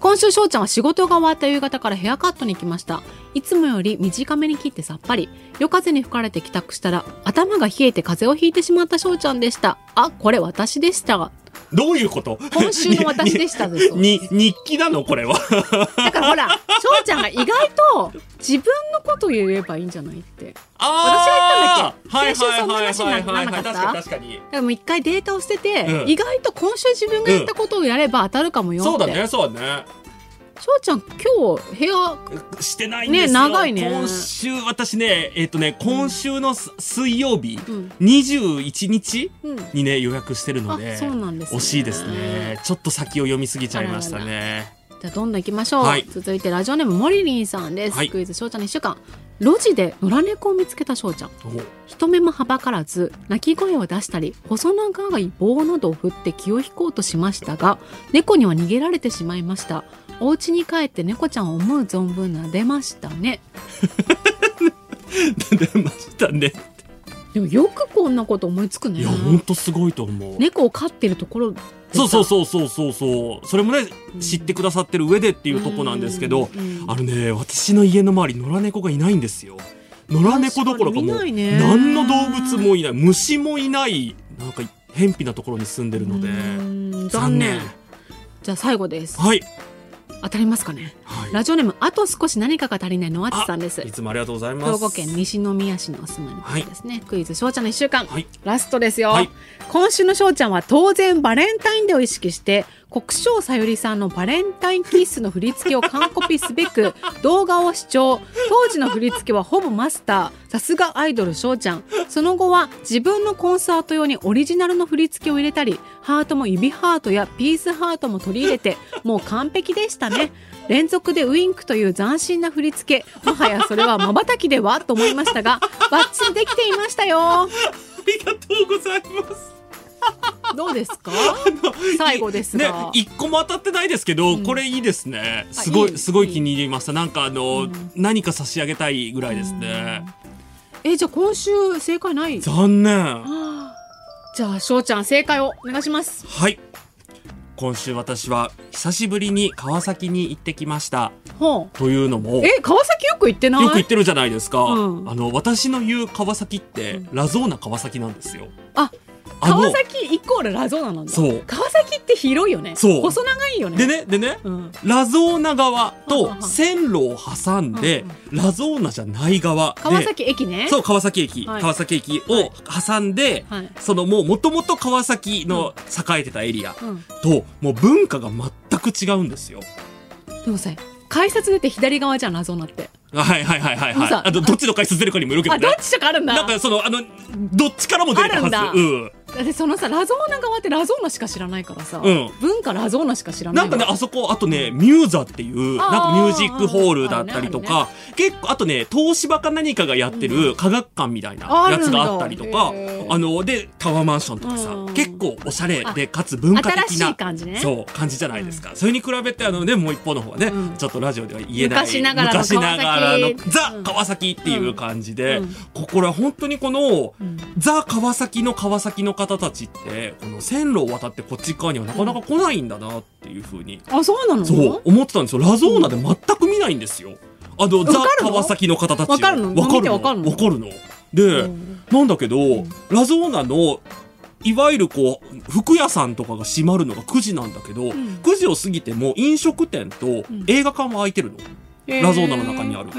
今週翔ちゃんは仕事が終わった夕方からヘアカットに行きました。いつもより短めに切ってさっぱり。夜風に吹かれて帰宅したら頭が冷えて風邪をひいてしまった翔ちゃんでした。あ、これ私でした。どういうこと？今週の私でしたですにに日記なの？これはだからほら、翔ちゃんが意外と自分のことを言えばいいんじゃないって。あ私が言ったんだっけ？はい先週そんな話にならなかった？確かにもう一回データを捨てて、うん。意外と今週自分がやったことをやれば当たるかもよって。そうだねそうだね。翔ちゃん今日部屋してないんですよ。ね長いね。今週、私ね、えっ、とね、今週のす水曜日、うん。21日うん。にね、予約してるので、あそうなんですね。惜しいですね。ちょっと先を読みすぎちゃいましたね。じゃあどんどん行きましょう、はい。続いてラジオネームモリリンさんです、はい。クイズ翔ちゃんの1週間路地で野良猫を見つけた翔ちゃん。お。人目もはばからず鳴き声を出したり細長い棒などを振って気を引こうとしましたが猫には逃げられてしまいました。お家に帰って猫ちゃんを思う存分撫でましたね。出ましたね。でもよくこんなこと思いつくねいや、ほんとすごいと思う。猫を飼ってるところそうそうそうそうそうそう。それもね、知ってくださってる上でっていうとこなんですけど、うんうんあのね、私の家の周り、野良猫がいないんですよ。野良猫どころかもう、何の動物もいない、虫もいない、なんか、偏僻なところに住んでるので残念。じゃあ最後ですはい。当たりますかね？はい。ラジオネームあと少し何かが足りないの？あつさんです。いつもありがとうございます。兵庫県西宮市のお住まいの方ですね、クイズ翔ちゃんの1週間、はい。ラストですよ、はい。今週の翔ちゃんは当然バレンタインデーを意識して国生さゆりさんのバレンタインキッスの振り付けを完コピすべく 動画を視聴。当時の振り付けはほぼマスター。さすがアイドル翔ちゃん。その後は自分のコンサート用にオリジナルの振り付けを入れたりハートも指ハートやピースハートも取り入れてもう完璧でしたね。連続でウインクという斬新な振り付け。もはやそれは瞬きでは？と思いましたがバッチリできていましたよ。ありがとうございます。どうですか？最後ですねが、、一個も当たってないですけど、うんこれいいですね。すごい、すごい気に入りました。なんかあの、うん何か差し上げたいぐらいですね。えじゃあ今週正解ない？残念。はあじゃあ翔ちゃん正解をお願いしますはい。今週私は久しぶりに川崎に行ってきました。というのも、よえ川崎よく行ってない？く行ってるじゃないですか。うんあの、私の言う川崎って、うんラゾーナ川崎なんですよ。あ川崎イコールラゾーナなんだそう。川崎って広いよね。そう。細長いよね。でね、でね、うん。ラゾーナ側とは線路を挟んで、ラゾーナじゃない側で、川崎駅ね。そう、川崎駅、はい。川崎駅を挟んで、はい。そのもう、もともと川崎の栄えてたエリアうん。と、もう文化が全く違うんですよ。でもさ改札出て左側じゃんラゾーナって。はいはいはいはいはい。あと、どっちの回数出るかにもよるけどね。あどっちとかあるんだ。なんかその、あの、どっちからも出るはず。あるんだ。うん。だってそのさラゾーナ側ってラゾーナしか知らないからさ、うん。文化ラゾーナしか知らなないんかね、のあそこ、あとね、ミューザっていう、なんかミュージックホールだったりとあか、結構、あとね、東芝か何かがやってる科学館みたいなやつがあったりとかあるんあの、で、タワーマンションとかさうん、結構おしゃれで、かつ文化的な、感じね。そう、感じじゃないですか。それに比べて、あのね、もう一方の方はねうん、ちょっとラジオでは言えない、昔ながらのザ・川崎っていう感じでうん、ここら本当にこの、うん。ザ・川崎の川崎の方たちって、この線路を渡ってこっち側にはなかなか来ないんだなっていうふうに、あそうなの？そう、思ってたんですよ。ラゾーナで全く見ないんですよ。あの、ザ・川崎の方たちを。わかるの？わかるの？わかるの？で、なんだけど、ラゾーナの、いわゆるこう、服屋さんとかが閉まるのが9時なんだけど、ん。9時を過ぎても飲食店と映画館は開いてるの。ラゾーナの中にある。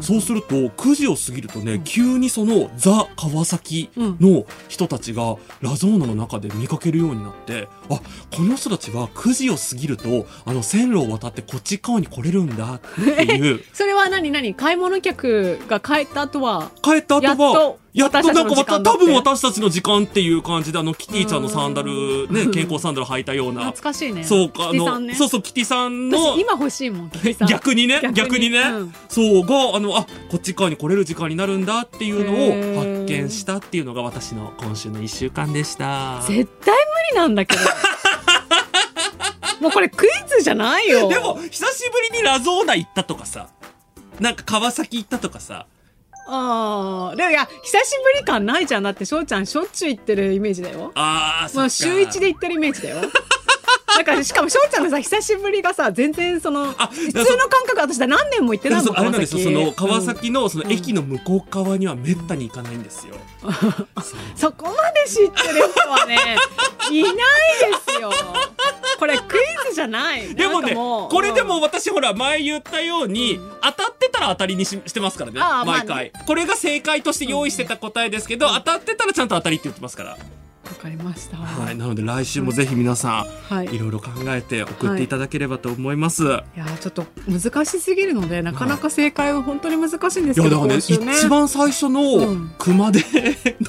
そうすると、9時を過ぎるとね、急にそのザ・川崎の人たちがラゾーナの中で見かけるようになって、あ、この人たちは9時を過ぎると、あの線路を渡ってこっち側に来れるんだっていう。それは何何？買い物客が帰った後は帰った後は、やっとなんかまた、多分私たちの時間っていう感じで、あの、キティちゃんのサンダル、ね、健康サンダル履いたような。懐。かしいね。そうか、あの、ね。そうそう、キティさんの私、今欲しいもん逆にね、逆に。ね、うん。そうが、あの、あ、こっち側に来れる時間になるんだっていうのへをー発見したっていうのが私の今週の一週間でした。絶対無理なんだけど。もうこれクイズじゃないよ。でも、久しぶりにラゾーナ行ったとかさ、なんか川崎行ったとかさ、ああでもいや久しぶり感ないじゃん。だって翔ちゃんしょっちゅう行ってるイメージだよ。あー、そっか。まあ週一で行ってるイメージだよだからしかも翔ちゃんのさ久しぶりがさ全然そのあ普通の感覚私だ何年も行ってないもんそあれなんですよ、その川うん崎のその駅の向こう側にはめったに行かないんですよ。そ うそこまで知ってる人はねいないですよ。これクイズじゃない。でもね、これでも私ほら前言ったように、当たってたら当たりにししてますからね、あーまあ毎回。これが正解として用意してた答えですけど、当たってたらちゃんと当たりって言ってますから。かりました。はい、なので来週もぜひ皆さん、はい。いろいろ考えて送っていただければと思います。いやーちょっと難しすぎるのでなかなか正解は本当に難しいんですいやだけど、からねね一番最初うのん熊手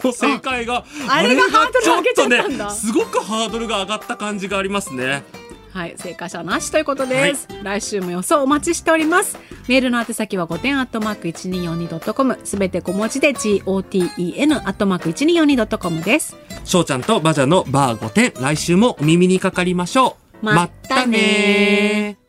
の正解が、あれがハードル上げちゃったんだねすごくハードルが上がった感じがありますねはい、正解者なしということです。来週も予想お待ちしております。メールの宛先は5点アットマーク 1242.com すべて小文字で GOTEN アットマーク 1242.com です。しょうちゃんとバジャのバー5点来週もお耳にかかりましょうまったねー